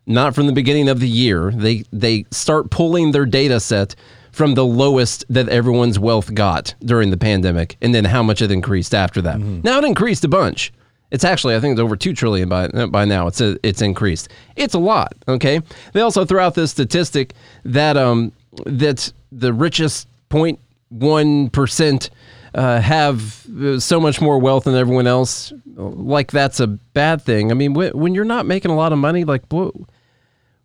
Speaker 3: not from the beginning of the year. They they start pulling their data set from the lowest that everyone's wealth got during the pandemic, and then how much it increased after that. Mm-hmm. Now it increased a bunch. It's actually, I think it's over two trillion by by now. It's a, it's increased. It's a lot. Okay. They also throw out this statistic that um that the richest 0.1 percent uh, have uh, so much more wealth than everyone else. Like that's a bad thing. I mean, wh- when you're not making a lot of money, like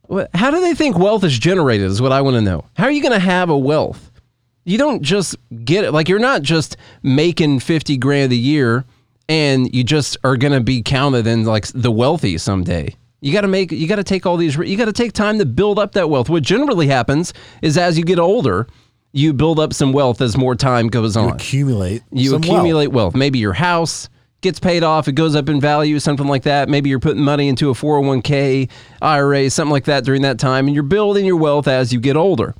Speaker 3: what, how do they think wealth is generated? Is what I want to know. How are you going to have a wealth? You don't just get it. Like you're not just making 50 grand a year and you just are going to be counted in like the wealthy someday. You got to make, you got to take all these, you got to take time to build up that wealth. What generally happens is as you get older, you build up some wealth as more time goes on.
Speaker 2: Accumulate.
Speaker 3: You accumulate
Speaker 2: wealth.
Speaker 3: wealth. Maybe your house gets paid off, it goes up in value, something like that. Maybe you're putting money into a 401k, IRA, something like that during that time, and you're building your wealth as you get older.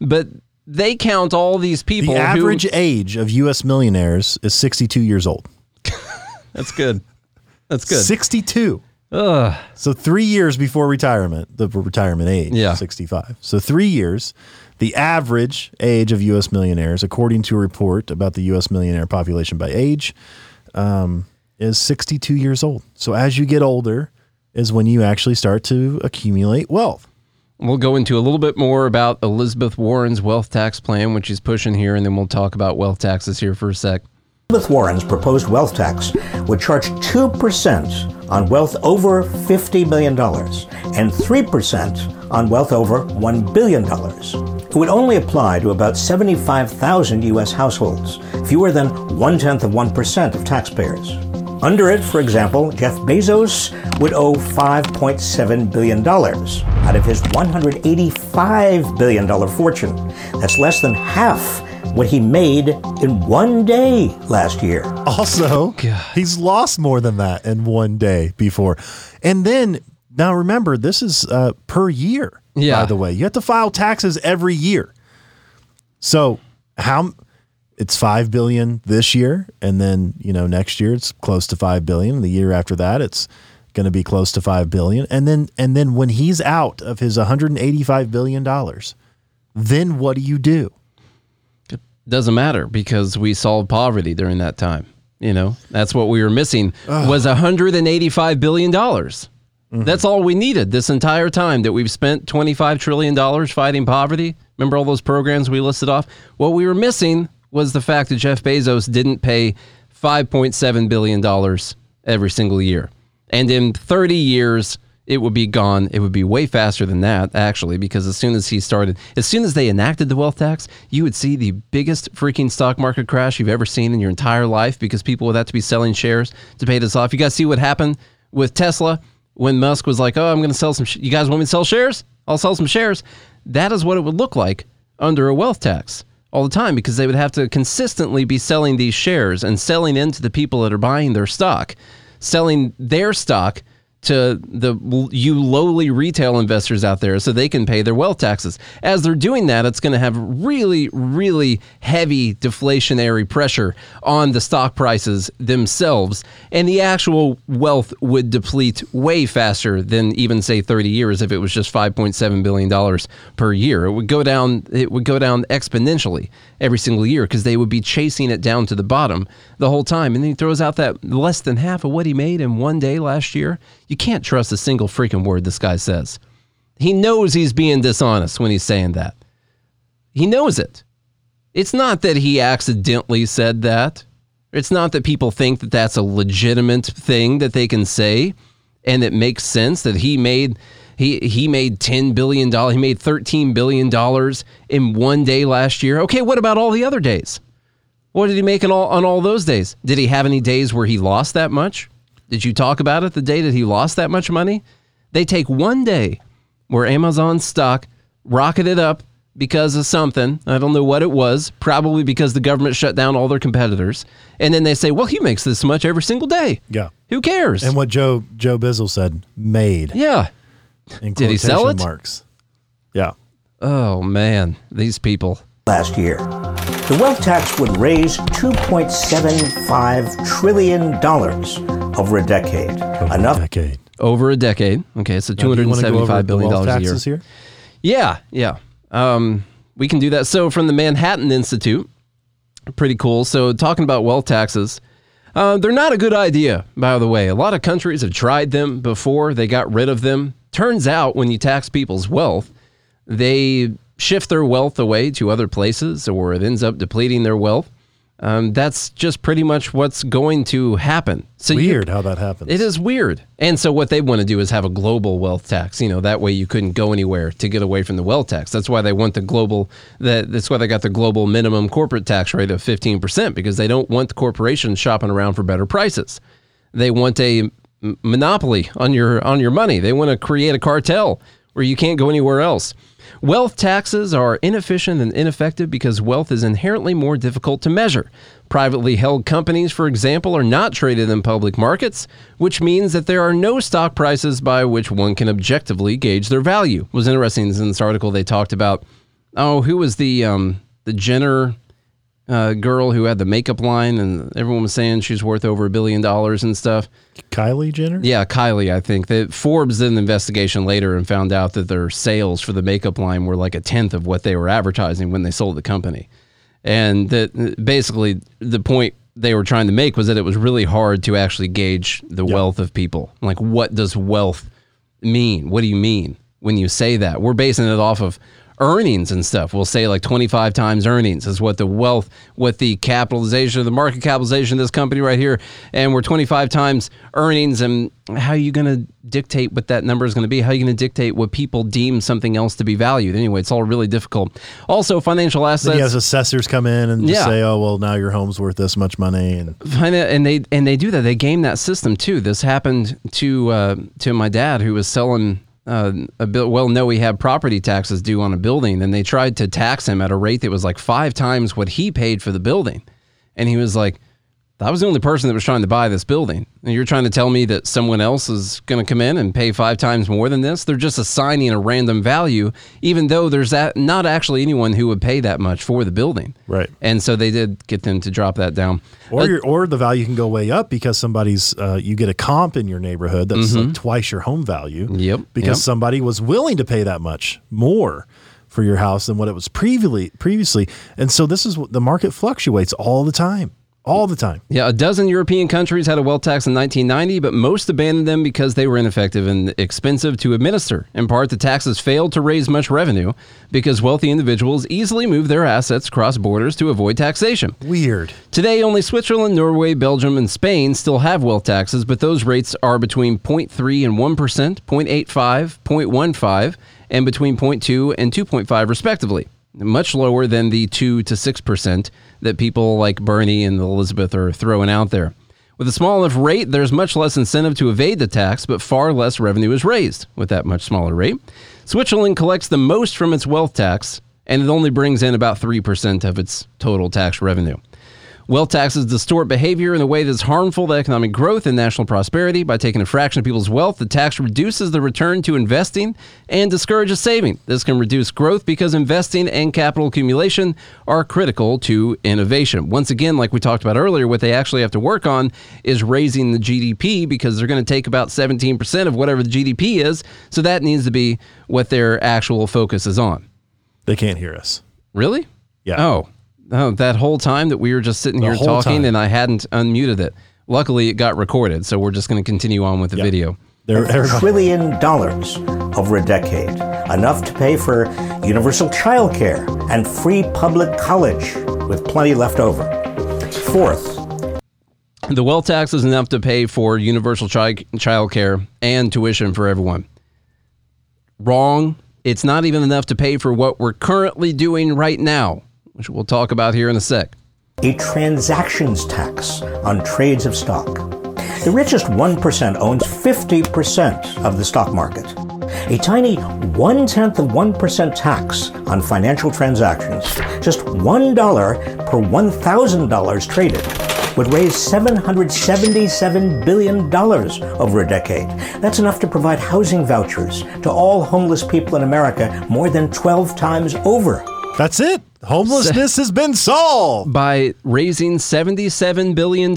Speaker 3: But they count all these people.
Speaker 2: The
Speaker 3: who-
Speaker 2: average age of U.S. millionaires is 62 years old.
Speaker 3: That's good. That's good.
Speaker 2: 62. So three years before retirement, the retirement age,
Speaker 3: Yeah.
Speaker 2: 65. So three years, the average age of U.S. millionaires, according to a report about the U.S. millionaire population by age, um, is 62 years old. So as you get older, is when you actually start to accumulate wealth.
Speaker 3: We'll go into a little bit more about Elizabeth Warren's wealth tax plan, which she's pushing here, and then we'll talk about wealth taxes here for a sec.
Speaker 4: Elizabeth Warren's proposed wealth tax would charge 2% on wealth over $50 million and 3% on wealth over $1 billion. It would only apply to about 75,000 U.S. households, fewer than one tenth of 1% of taxpayers. Under it, for example, Jeff Bezos would owe $5.7 billion out of his $185 billion fortune. That's less than half what he made in one day last year.
Speaker 2: Also, he's lost more than that in one day before. And then now remember, this is uh, per year.
Speaker 3: Yeah.
Speaker 2: By the way, you have to file taxes every year. So how it's five billion this year, and then you know next year it's close to five billion. The year after that, it's going to be close to five billion. And then and then when he's out of his 185 billion dollars, then what do you do?
Speaker 3: Doesn't matter because we solved poverty during that time. You know, that's what we were missing was 185 billion dollars. Mm-hmm. That's all we needed this entire time that we've spent 25 trillion dollars fighting poverty. Remember all those programs we listed off? What we were missing was the fact that Jeff Bezos didn't pay 5.7 billion dollars every single year. And in 30 years, it would be gone. It would be way faster than that, actually, because as soon as he started, as soon as they enacted the wealth tax, you would see the biggest freaking stock market crash you've ever seen in your entire life because people would have to be selling shares to pay this off. You guys see what happened with Tesla when Musk was like, oh, I'm going to sell some, sh- you guys want me to sell shares? I'll sell some shares. That is what it would look like under a wealth tax all the time because they would have to consistently be selling these shares and selling into the people that are buying their stock, selling their stock to the you lowly retail investors out there so they can pay their wealth taxes. As they're doing that, it's going to have really really heavy deflationary pressure on the stock prices themselves and the actual wealth would deplete way faster than even say 30 years if it was just 5.7 billion dollars per year. It would go down it would go down exponentially every single year because they would be chasing it down to the bottom the whole time. And then he throws out that less than half of what he made in one day last year. You can't trust a single freaking word this guy says. He knows he's being dishonest when he's saying that. He knows it. It's not that he accidentally said that. It's not that people think that that's a legitimate thing that they can say and it makes sense that he made he he made 10 billion dollars, he made 13 billion dollars in one day last year. Okay, what about all the other days? What did he make all on all those days? Did he have any days where he lost that much? Did you talk about it the day that he lost that much money? They take one day where Amazon stock rocketed up because of something. I don't know what it was, probably because the government shut down all their competitors. And then they say, well, he makes this much every single day.
Speaker 2: Yeah.
Speaker 3: Who cares?
Speaker 2: And what Joe Joe Bizzle said, made.
Speaker 3: yeah.
Speaker 2: In
Speaker 3: Did he sell
Speaker 2: quotation
Speaker 3: it?
Speaker 2: Marks. Yeah.
Speaker 3: Oh, man. These people.
Speaker 4: last year. The wealth tax would raise $2.75 trillion over a decade. Enough
Speaker 2: Decade.
Speaker 3: Over a decade. Okay, so
Speaker 2: Now, do you wanna go over
Speaker 3: 275
Speaker 2: the
Speaker 3: billion
Speaker 2: wealth
Speaker 3: dollars a year.
Speaker 2: here?
Speaker 3: Yeah, yeah. Um, we can do that. So, from the Manhattan Institute, pretty cool. So, talking about wealth taxes, uh, they're not a good idea, by the way. A lot of countries have tried them before, they got rid of them. Turns out, when you tax people's wealth, they shift their wealth away to other places or it ends up depleting their wealth. Um, that's just pretty much what's going to happen. So you-
Speaker 2: Weird how that happens.
Speaker 3: it is weird. And so what they want to do is have a global wealth tax. You know, that way you couldn't go anywhere to get away from the wealth tax. That's why they want the global that that's why they got the global minimum corporate tax rate of 15% because they don't want the corporations shopping around for better prices. They want a m- monopoly on your on your money. They want to create a cartel where you can't go anywhere else. Wealth taxes are inefficient and ineffective because wealth is inherently more difficult to measure. Privately held companies, for example, are not traded in public markets, which means that there are no stock prices by which one can objectively gauge their value. It was interesting in this article they talked about oh, who was the um, the Jenner uh, girl who had the makeup line, and everyone was saying she's worth over a billion dollars and stuff.
Speaker 2: Kylie Jenner?
Speaker 3: Yeah, Kylie, I think that Forbes did an investigation later and found out that their sales for the makeup line were like a tenth of what they were advertising when they sold the company, and that basically the point they were trying to make was that it was really hard to actually gauge the wealth of people. Like, what does wealth mean? What do you mean when you say that? We're basing it off of earnings and stuff. We'll say like 25 times earnings is what the wealth, what the capitalization, or the market capitalization of this company right here. And we're 25 times earnings. And how are you going to dictate what that number is going to be? How are you going to dictate what people deem something else to be valued? Anyway, it's all really difficult. Also, financial
Speaker 2: Then
Speaker 3: assets.
Speaker 2: he has assessors come in and
Speaker 3: Yeah.
Speaker 2: say, "Oh, well, now your home's worth this much money." And
Speaker 3: and they and they do that. They game that system too. This happened to uh, to my dad who was selling uh, a bill. Well, no, he had property taxes due on a building, and they tried to tax him at a rate that was like five times what he paid for the building, and he was like. I was the only person that was trying to buy this building. And you're trying to tell me that someone else is going to come in and pay five times more than this? They're just assigning a random value, even though there's that, not actually anyone who would pay that much for the building.
Speaker 2: Right.
Speaker 3: And so they did get them to drop that down.
Speaker 2: or
Speaker 3: Uh,
Speaker 2: or the value can go way up because somebody's uh, you get a comp in your neighborhood that's like twice your home value.
Speaker 3: Mm-hmm. Yep,
Speaker 2: Because
Speaker 3: yep.
Speaker 2: somebody was willing to pay that much more for your house than what it was previously previously. And so this is what the market fluctuates all the time. All the time.
Speaker 3: Yeah, a dozen European countries had a wealth tax in 1990, but most abandoned them because they were ineffective and expensive to administer. In part, the taxes failed to raise much revenue because wealthy individuals easily move their assets across borders to avoid taxation.
Speaker 2: Weird.
Speaker 3: Today, only Switzerland, Norway, Belgium, and Spain still have wealth taxes, but those rates are between 0.3 and 1%, 0.85, 0.15, and between 0.2 and 2.5, respectively. Much lower than the 2 to 6% that people like Bernie and Elizabeth are throwing out there. With a small enough rate, there's much less incentive to evade the tax, but far less revenue is raised with that much smaller rate. Switzerland collects the most from its wealth tax, and it only brings in about 3% of its total tax revenue. Wealth taxes distort behavior in a way that's harmful to economic growth and national prosperity. By taking a fraction of people's wealth, the tax reduces the return to investing and discourages saving. This can reduce growth because investing and capital accumulation are critical to innovation. Once again, like we talked about earlier, what they actually have to work on is raising the GDP because they're going to take about 17% of whatever the GDP is. So that needs to be what their actual focus is on.
Speaker 2: They can't hear us.
Speaker 3: Really?
Speaker 2: Yeah.
Speaker 3: Oh, oh, that whole time that we were just sitting
Speaker 2: The
Speaker 3: here talking
Speaker 2: time.
Speaker 3: and I hadn't unmuted it. Luckily, it got recorded, so we're just going to continue on with the video.
Speaker 2: They're, everybody,
Speaker 4: trillion dollars over a decade, enough to pay for universal child care and free public college, with plenty left over. Fourth,
Speaker 3: The wealth tax is enough to pay for universal chi- child care and tuition for everyone. Wrong. It's not even enough to pay for what we're currently doing right now, which we'll talk about here in a sec.
Speaker 4: a transactions tax on trades of stock. The richest 1% owns 50% of the stock market. A tiny one tenth of 1% tax on financial transactions, just $1 per $1,000 traded, would raise $777 billion over a decade. That's enough to provide housing vouchers to all homeless people in America more than 12 times over.
Speaker 2: That's it. Homelessness has been solved.
Speaker 3: By raising $77 billion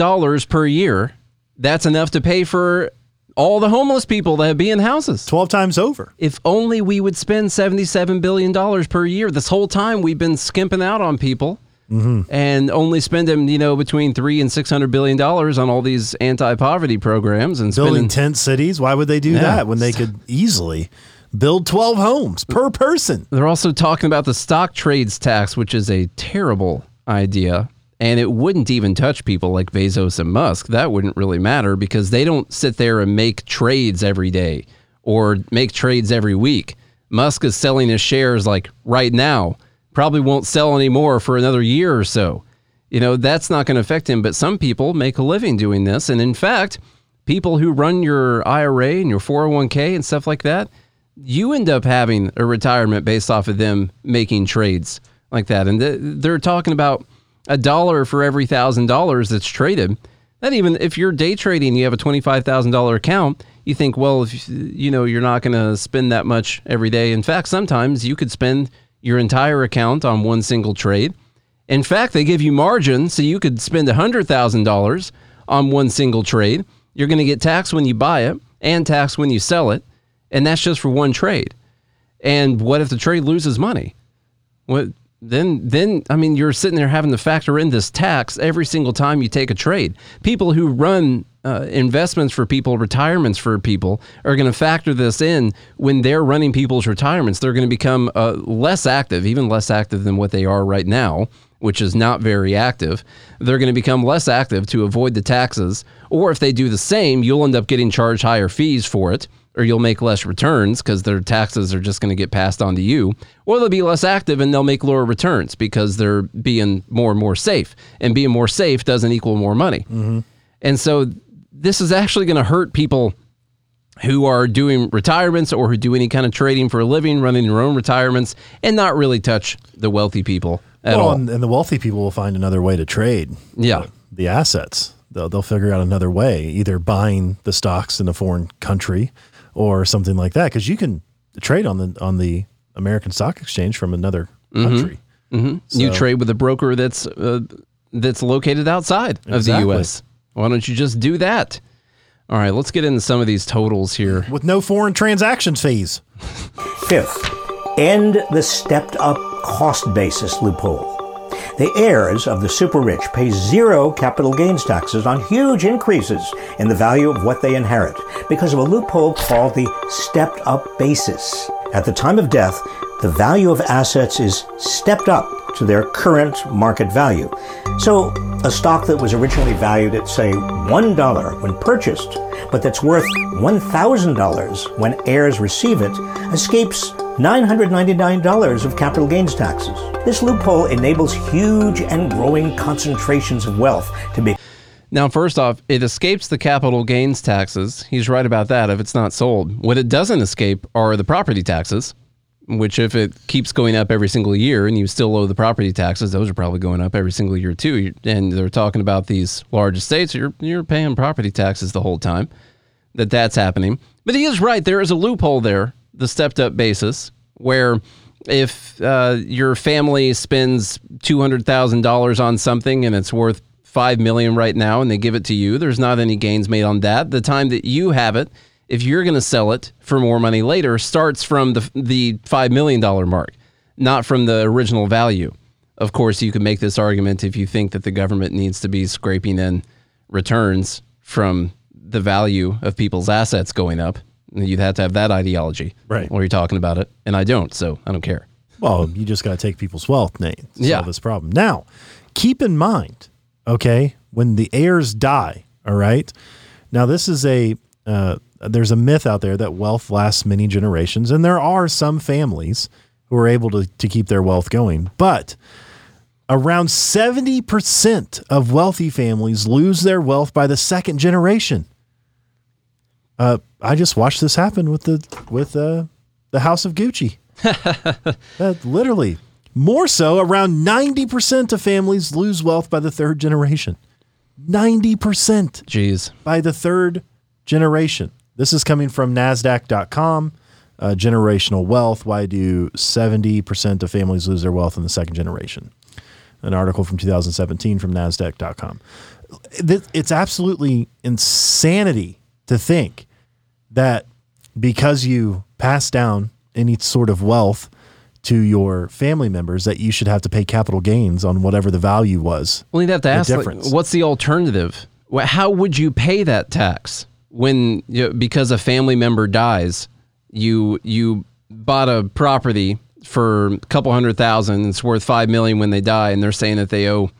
Speaker 3: per year, that's enough to pay for all the homeless people that be in houses.
Speaker 2: 12 times over.
Speaker 3: If only we would spend $77 billion per year. This whole time we've been skimping out on people mm-hmm. and only spending, you know, between three and $600 billion on all these anti poverty programs and
Speaker 2: Building
Speaker 3: spending.
Speaker 2: tent cities. Why would they do
Speaker 3: Yeah.
Speaker 2: that when they could easily build 12 homes per person?
Speaker 3: They're also talking about the stock trades tax, which is a terrible idea. And it wouldn't even touch people like Bezos and Musk. That wouldn't really matter because they don't sit there and make trades every day or make trades every week. Musk is selling his shares like right now, probably won't sell anymore for another year or so. You know, that's not going to affect him. But some people make a living doing this. And in fact, people who run your IRA and your 401k and stuff like that, you end up having a retirement based off of them making trades like that. And th- they're talking about a dollar for every thousand dollars that's traded. That even if you're day trading, you have a twenty-five thousand dollar account. You think, well, if you know you're not going to spend that much every day. In fact, sometimes you could spend your entire account on one single trade. In fact, they give you margin, so you could spend hundred thousand dollars on one single trade. You're going to get taxed when you buy it and taxed when you sell it, and that's just for one trade. And what if the trade loses money? What then? Then I mean, you're sitting there having to factor in this tax every single time you take a trade. People who run uh, investments for people, retirements for people, are going to factor this in when they're running people's retirements. They're going to become uh, less active, even less active than what they are right now, which is not very active. They're going to become less active to avoid the taxes, or if they do the same, you'll end up getting charged higher fees for it or you'll make less returns because their taxes are just going to get passed on to you, or they'll be less active and they'll make lower returns because they're being more and more safe. And being more safe doesn't equal more money. Mm-hmm. And so this is actually going to hurt people who are doing retirements or who do any kind of trading for a living, running their own retirements, and not really touch the wealthy people at
Speaker 2: well,
Speaker 3: all.
Speaker 2: and, and the wealthy people will find another way to trade
Speaker 3: yeah.
Speaker 2: the assets. They'll, they'll figure out another way, either buying the stocks in a foreign country or something like that. Because you can trade on the on the American Stock Exchange from another country.
Speaker 3: you trade with a broker that's uh, that's located outside of the U.S. Why don't you just do that? All right, let's get into some of these totals here.
Speaker 2: with no foreign transaction fees.
Speaker 4: Fifth, end the stepped up cost basis loophole. The heirs of the super rich pay zero capital gains taxes on huge increases in the value of what they inherit because of a loophole called the stepped up basis. At the time of death, the value of assets is stepped up to their current market value. So, a stock that was originally valued at, say, $1 when purchased, but that's worth $1,000 when heirs receive it, escapes $999 of capital gains taxes. This loophole enables huge and growing concentrations of wealth to be.
Speaker 3: Now, first off, it escapes the capital gains taxes. He's right about that if it's not sold. What it doesn't escape are the property taxes which if it keeps going up every single year and you still owe the property taxes, those are probably going up every single year too. And they're talking about these large estates, you're you're paying property taxes the whole time. That that's happening. But he is right. There is a loophole there, the stepped up basis, where if uh, your family spends two hundred thousand dollars on something and it's worth five million right now, and they give it to you, there's not any gains made on that. The time that you have it if you're going to sell it for more money later, starts from the the five million dollar mark, not from the original value. Of course, you can make this argument if you think that the government needs to be scraping in returns from the value of people's assets going up. You'd have to have that ideology,
Speaker 2: right?
Speaker 3: While you're talking about it, and I don't, so I don't care.
Speaker 2: Well, you just got to take people's wealth, Nate. To
Speaker 3: yeah.
Speaker 2: solve this problem. Now, keep in mind, okay, when the heirs die, all right. Now, this is a uh, there's a myth out there that wealth lasts many generations, and there are some families who are able to, to keep their wealth going. But around 70% of wealthy families lose their wealth by the second generation. Uh, I just watched this happen with the with uh, the House of Gucci. uh, literally, more so, around 90% of families lose wealth by the third generation. 90%.
Speaker 3: Jeez.
Speaker 2: By the third generation. This is coming from NASDAQ.com. Uh, generational wealth. Why do 70% of families lose their wealth in the second generation? An article from 2017 from NASDAQ.com. It's absolutely insanity to think that because you pass down any sort of wealth to your family members that you should have to pay capital gains on whatever the value was.
Speaker 3: Well, you'd have to ask, like, what's the alternative? How would you pay that tax? when you know, because a family member dies, you you bought a property for a couple hundred thousand. It's worth five million when they die, and they're saying that they owe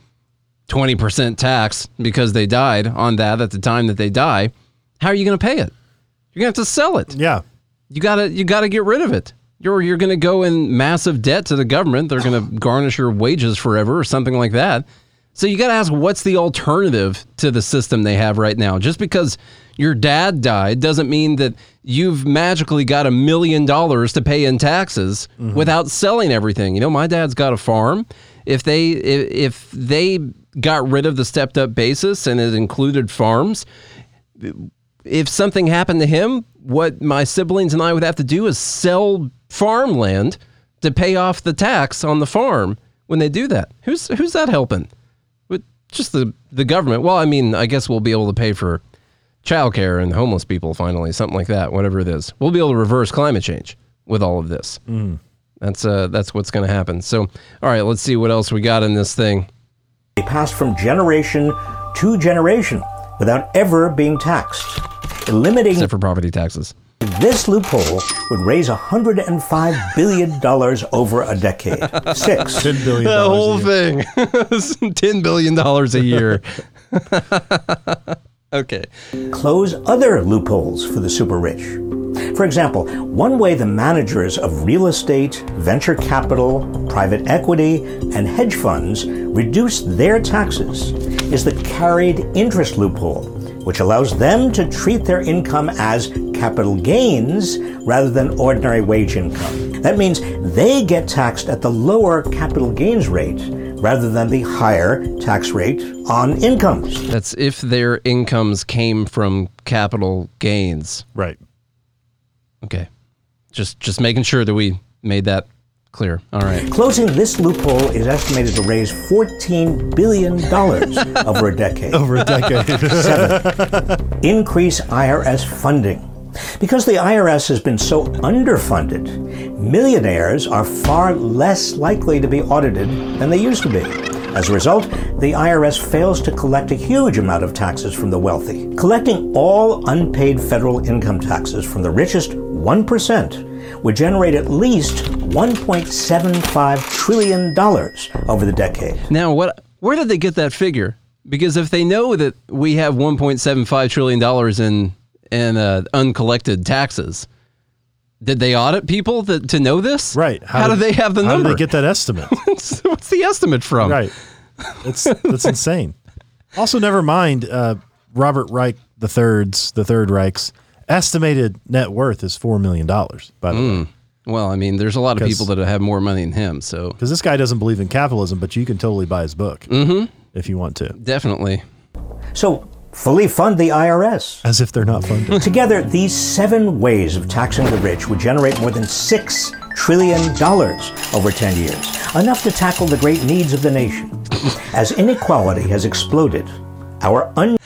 Speaker 3: twenty percent tax because they died on that at the time that they die. How are you going to pay it? You're going to have to sell it.
Speaker 2: Yeah,
Speaker 3: you gotta you gotta get rid of it. You're you're going to go in massive debt to the government. They're going to garnish your wages forever or something like that. So you got to ask what's the alternative to the system they have right now? Just because your dad died doesn't mean that you've magically got a million dollars to pay in taxes mm-hmm. without selling everything. You know, my dad's got a farm. If they if, if they got rid of the stepped up basis and it included farms, if something happened to him, what my siblings and I would have to do is sell farmland to pay off the tax on the farm when they do that. Who's who's that helping? Just the the government. Well, I mean, I guess we'll be able to pay for childcare and homeless people finally, something like that, whatever it is. We'll be able to reverse climate change with all of this. Mm. That's uh, that's what's going to happen. So, all right, let's see what else we got in this thing.
Speaker 4: They passed from generation to generation without ever being taxed, eliminating
Speaker 3: except for property taxes.
Speaker 4: This loophole would raise $105 billion over a decade. Six.
Speaker 2: $10 billion.
Speaker 3: The whole thing. $10 billion a year. Okay.
Speaker 4: Close other loopholes for the super rich. For example, one way the managers of real estate, venture capital, private equity, and hedge funds reduce their taxes is the carried interest loophole, which allows them to treat their income as capital gains rather than ordinary wage income. That means they get taxed at the lower capital gains rate rather than the higher tax rate on incomes.
Speaker 3: That's if their incomes came from capital gains.
Speaker 2: Right.
Speaker 3: Okay. Just just making sure that we made that clear. All right.
Speaker 4: Closing this loophole is estimated to raise $14 billion over a decade.
Speaker 2: Over a decade.
Speaker 4: Seven, increase IRS funding. Because the IRS has been so underfunded, millionaires are far less likely to be audited than they used to be. As a result, the IRS fails to collect a huge amount of taxes from the wealthy. Collecting all unpaid federal income taxes from the richest 1% would generate at least $1.75 trillion over the decade.
Speaker 3: Now, what? Where did they get that figure? Because if they know that we have 1.75 trillion dollars in in uh, uncollected taxes, did they audit people that, to know this?
Speaker 2: Right.
Speaker 3: How, do they have the number?
Speaker 2: How
Speaker 3: number?
Speaker 2: do they get that estimate?
Speaker 3: What's the estimate from?
Speaker 2: right. It's that's insane. Also, never mind. Uh, Robert Reich the third's the Third Reich's estimated net worth is four million dollars. By the
Speaker 3: Hmm.
Speaker 2: way,
Speaker 3: Well, I mean, there's a lot of people that have more money than him, so
Speaker 2: because this guy doesn't believe in capitalism, but you can totally buy his book
Speaker 3: Mm-hmm.
Speaker 2: if you want to,
Speaker 3: definitely.
Speaker 4: So, fully fund the IRS.
Speaker 2: as if they're not funded.
Speaker 4: Together, these seven ways of taxing the rich would generate more than $6 trillion over 10 years, enough to tackle the great needs of the nation. As inequality has exploded, our un-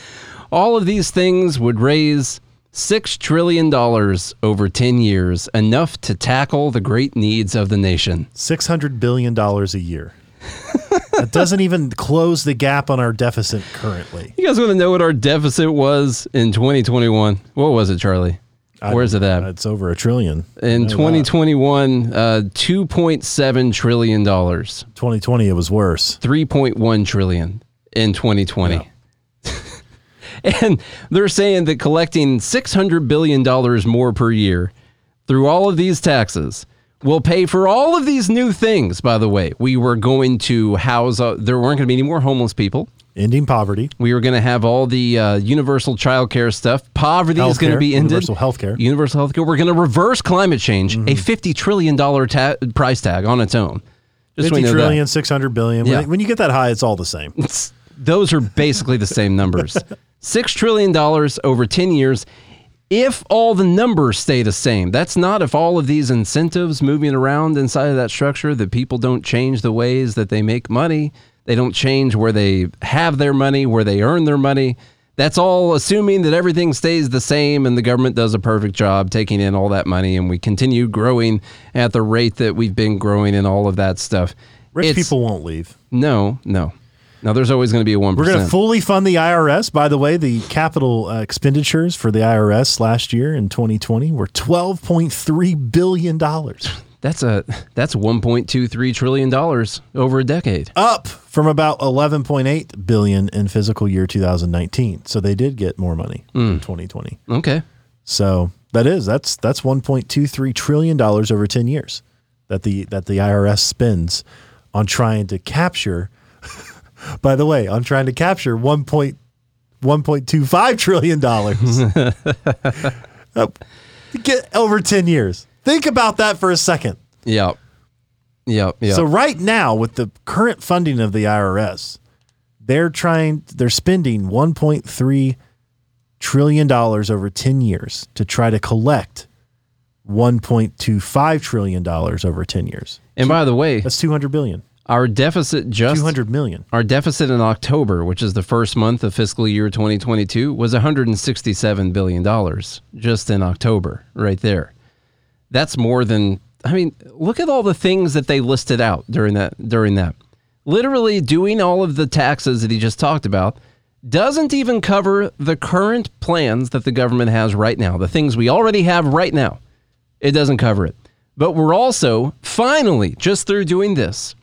Speaker 3: All of these things would raise six trillion dollars over ten years, enough to tackle the great needs of the nation.
Speaker 2: Six hundred billion dollars a year. that doesn't even close the gap on our deficit currently.
Speaker 3: You guys want to know what our deficit was in 2021? What was it, Charlie? Where's it at?
Speaker 2: It's over a trillion.
Speaker 3: In
Speaker 2: No,
Speaker 3: 2021, uh, 2.7 trillion dollars,
Speaker 2: 2020, it was worse.
Speaker 3: 3.1 trillion in 2020. And they're saying that collecting 600 billion dollars more per year through all of these taxes will pay for all of these new things. By the way, we were going to house. Uh, there weren't going to be any more homeless people.
Speaker 2: Ending poverty.
Speaker 3: We were going to have all the uh, universal child care stuff. Poverty is going to be ended.
Speaker 2: universal healthcare.
Speaker 3: Universal health care. We're going to reverse climate change. A $50 trillion ta- price tag on its own. Just so we
Speaker 2: 50
Speaker 3: know that.
Speaker 2: trillion, 600 billion.
Speaker 3: Yeah.
Speaker 2: When, when you get that high, it's all the same.
Speaker 3: It's- those are basically the same numbers. Six trillion dollars over ten years. If all the numbers stay the same, that's not if all of these incentives moving around inside of that structure that people don't change the ways that they make money. They don't change where they have their money, where they earn their money. That's all assuming that everything stays the same and the government does a perfect job taking in all that money and we continue growing at the rate that we've been growing and all of that stuff.
Speaker 2: Rich
Speaker 3: It's-
Speaker 2: people won't leave.
Speaker 3: No, no. Now there's always going to be a 1%.
Speaker 2: We're going to fully fund the IRS. By the way, the capital uh, expenditures for the IRS last year in 2020 were 12.3 billion dollars,
Speaker 3: That's a that's 1.23 trillion dollars over a decade.
Speaker 2: up from about 11.8 billion in fiscal year 2019. So they did get more money in 2020.
Speaker 3: Okay.
Speaker 2: So that is that's that's 1.23 trillion dollars over 10 years that the that the IRS spends on trying to capture. By the way, on trying to capture 1. 1.25 trillion dollars. Uh, Get over 10 years. Think about that for a second.
Speaker 3: Yeah. Yeah. Yeah.
Speaker 2: So right now with the current funding of the IRS, they're trying they're spending 1.3 trillion dollars over 10 years to try to collect 1.25 trillion dollars over 10 years.
Speaker 3: and by the way,
Speaker 2: That's 200 billion.
Speaker 3: Our deficit just
Speaker 2: 200 million.
Speaker 3: our deficit in October, which is the first month of fiscal year 2022, was 167 billion dollars just in October, right there. That's more than I mean, look at all the things that they listed out during that during that. Literally doing all of the taxes that he just talked about doesn't even cover the current plans that the government has right now, the things we already have right now. It doesn't cover it. But we're also finally just through doing this,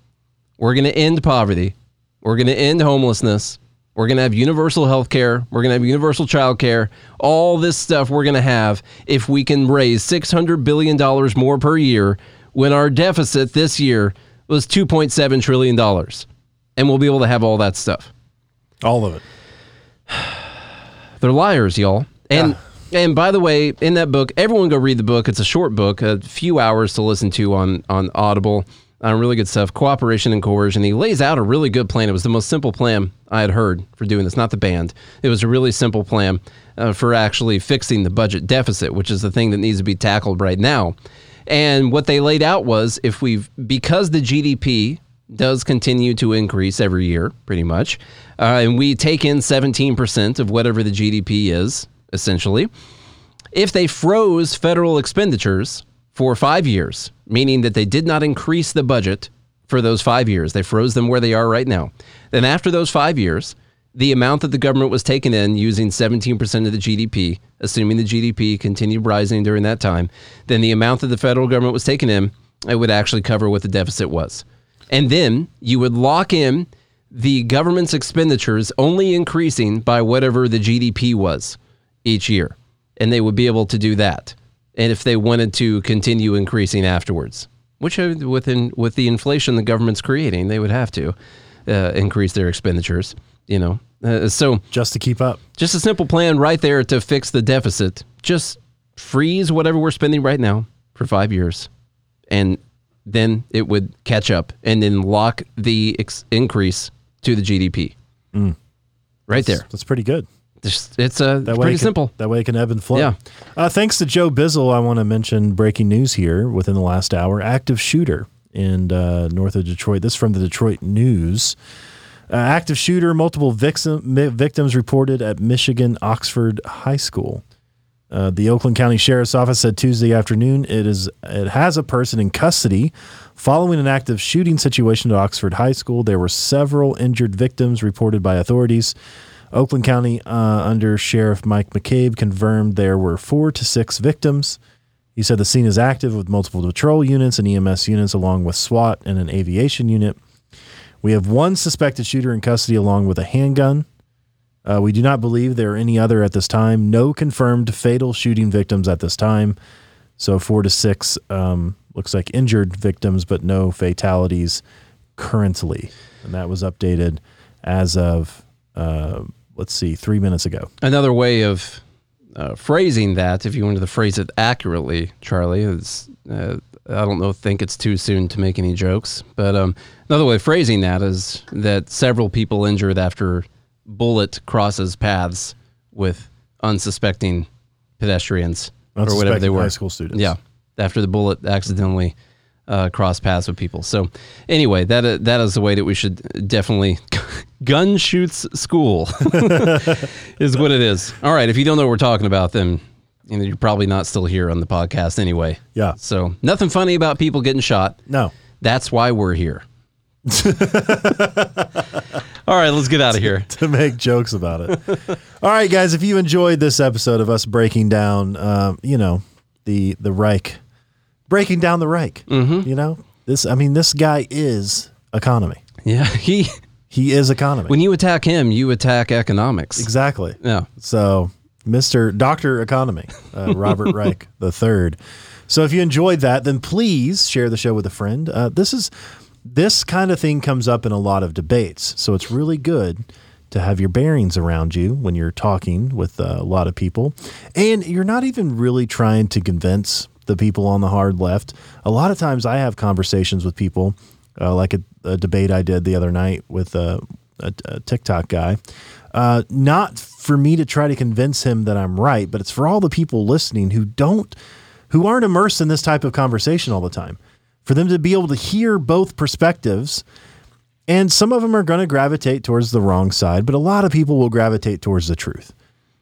Speaker 3: we're going to end poverty. We're going to end homelessness. We're going to have universal health care. We're going to have universal child care. All this stuff we're going to have if we can raise $600 billion more per year when our deficit this year was $2.7 trillion. And we'll be able to have all that stuff.
Speaker 2: All of it.
Speaker 3: They're liars, y'all. And and by the way, in that book, everyone go read the book. It's a short book, a few hours to listen to on on Audible. Uh, really good stuff. Cooperation and coercion. He lays out a really good plan. It was the most simple plan I had heard for doing this. Not the band. It was a really simple plan uh, for actually fixing the budget deficit, which is the thing that needs to be tackled right now. And what they laid out was if we've because the GDP does continue to increase every year, pretty much, uh, and we take in 17% of whatever the GDP is, essentially. If they froze federal expenditures for five years, meaning that they did not increase the budget for those five years. They froze them where they are right now. Then after those five years, the amount that the government was taking in using 17% of the GDP, assuming the GDP continued rising during that time, then the amount that the federal government was taking in, it would actually cover what the deficit was. And then you would lock in the government's expenditures only increasing by whatever the GDP was each year. And they would be able to do that. And if they wanted to continue increasing afterwards, which within with the inflation the government's creating, they would have to uh, increase their expenditures. You know, uh, so
Speaker 2: just to keep up.
Speaker 3: just a simple plan right there to fix the deficit. Just freeze whatever we're spending right now for five years, and then it would catch up, and then lock the ex- increase to the GDP. Right there.
Speaker 2: That's pretty good.
Speaker 3: Just, it's uh,
Speaker 2: That way
Speaker 3: pretty
Speaker 2: it can-
Speaker 3: simple.
Speaker 2: That way it can ebb and flow.
Speaker 3: Yeah.
Speaker 2: Uh, thanks to Joe Bizzle, I want to mention breaking news here within the last hour. Active shooter in uh, north of Detroit. This is from the Detroit News. Uh, active shooter, multiple victim, victims reported at Michigan Oxford High School. Uh, the Oakland County Sheriff's Office said Tuesday afternoon it is it has a person in custody following an active shooting situation at Oxford High School. There were several injured victims reported by authorities. Oakland County uh, under Sheriff Mike McCabe confirmed there were four to six victims. He said the scene is active with multiple patrol units and EMS units, along with SWAT and an aviation unit. We have one suspected shooter in custody along with a handgun. Uh, we do not believe there are any other at this time. No confirmed fatal shooting victims at this time. So four to six um, looks like injured victims, but no fatalities currently. And that was updated as of, uh, let's see, three minutes ago.
Speaker 3: Another way of uh, phrasing that, if you wanted to phrase it accurately, Charlie, is uh, I don't know, think it's too soon to make any jokes, but um, another way of phrasing that is that several people injured after bullet crosses paths with unsuspecting pedestrians or whatever they were.
Speaker 2: high school students.
Speaker 3: Yeah, after the bullet accidentally uh, crossed paths with people. So anyway, that uh, that is the way that we should definitely gun shoots school is what it is. All right, if you don't know what we're talking about, then you know, you're probably not still here on the podcast anyway.
Speaker 2: Yeah.
Speaker 3: So nothing funny about people getting shot.
Speaker 2: No.
Speaker 3: That's why we're here. All right, let's get out of here.
Speaker 2: to make jokes about it. All right, guys, if you enjoyed this episode of us breaking down, um, you know, the the Reich, breaking down the Reich, mm-hmm. you know, this. I mean, this guy is economy.
Speaker 3: Yeah, he.
Speaker 2: He is economy.
Speaker 3: When you attack him, you attack economics.
Speaker 2: exactly.
Speaker 3: Yeah.
Speaker 2: So, Mr. Doctor Economy, uh, Robert Reich the third. So, if you enjoyed that, then please share the show with a friend. Uh, this is this kind of thing comes up in a lot of debates, so it's really good to have your bearings around you when you're talking with uh, a lot of people, and you're not even really trying to convince the people on the hard left. A lot of times, I have conversations with people, uh, like a, a debate I did the other night with a, a, a TikTok guy uh, not for me to try to convince him that I'm right, but it's for all the people listening who don't, who aren't immersed in this type of conversation all the time, for them to be able to hear both perspectives. And some of them are going to gravitate towards the wrong side, but a lot of people will gravitate towards the truth.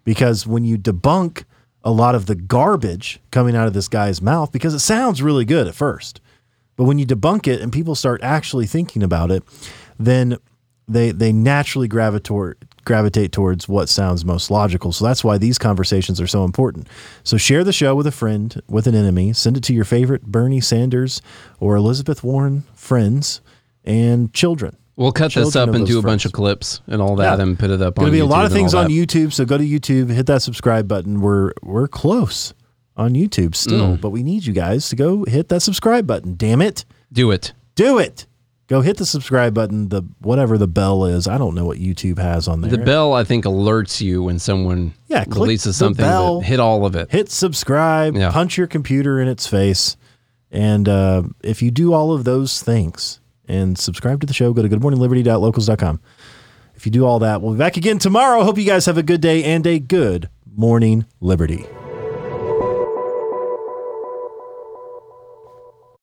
Speaker 2: Because when you debunk a lot of the garbage coming out of this guy's mouth, because it sounds really good at first, but when you debunk it and people start actually thinking about it, then they they naturally gravitate gravitate towards what sounds most logical. So that's why these conversations are so important. So share the show with a friend, with an enemy. Send it to your favorite Bernie Sanders or Elizabeth Warren friends and children.
Speaker 3: We'll cut this up and do a bunch of clips and all that
Speaker 2: Yeah.
Speaker 3: and put it up
Speaker 2: to be a lot of things on. YouTube. So go to YouTube, hit that subscribe button. We're we're close on YouTube still,
Speaker 3: Mm.
Speaker 2: but we need you guys to go hit that subscribe button. Damn it.
Speaker 3: Do it.
Speaker 2: Do it. Go hit the subscribe button, the whatever the bell is. I don't know what YouTube has on there.
Speaker 3: The bell, I think, alerts you when someone
Speaker 2: Yeah,
Speaker 3: releases something.
Speaker 2: bell.
Speaker 3: Hit all of it.
Speaker 2: hit subscribe,
Speaker 3: Yeah.
Speaker 2: punch your computer in its face. And uh, if you do all of those things and subscribe to the show, go to goodmorningliberty.locals.com. If you do all that, we'll be back again tomorrow. Hope you guys have a good day and a good morning, Liberty.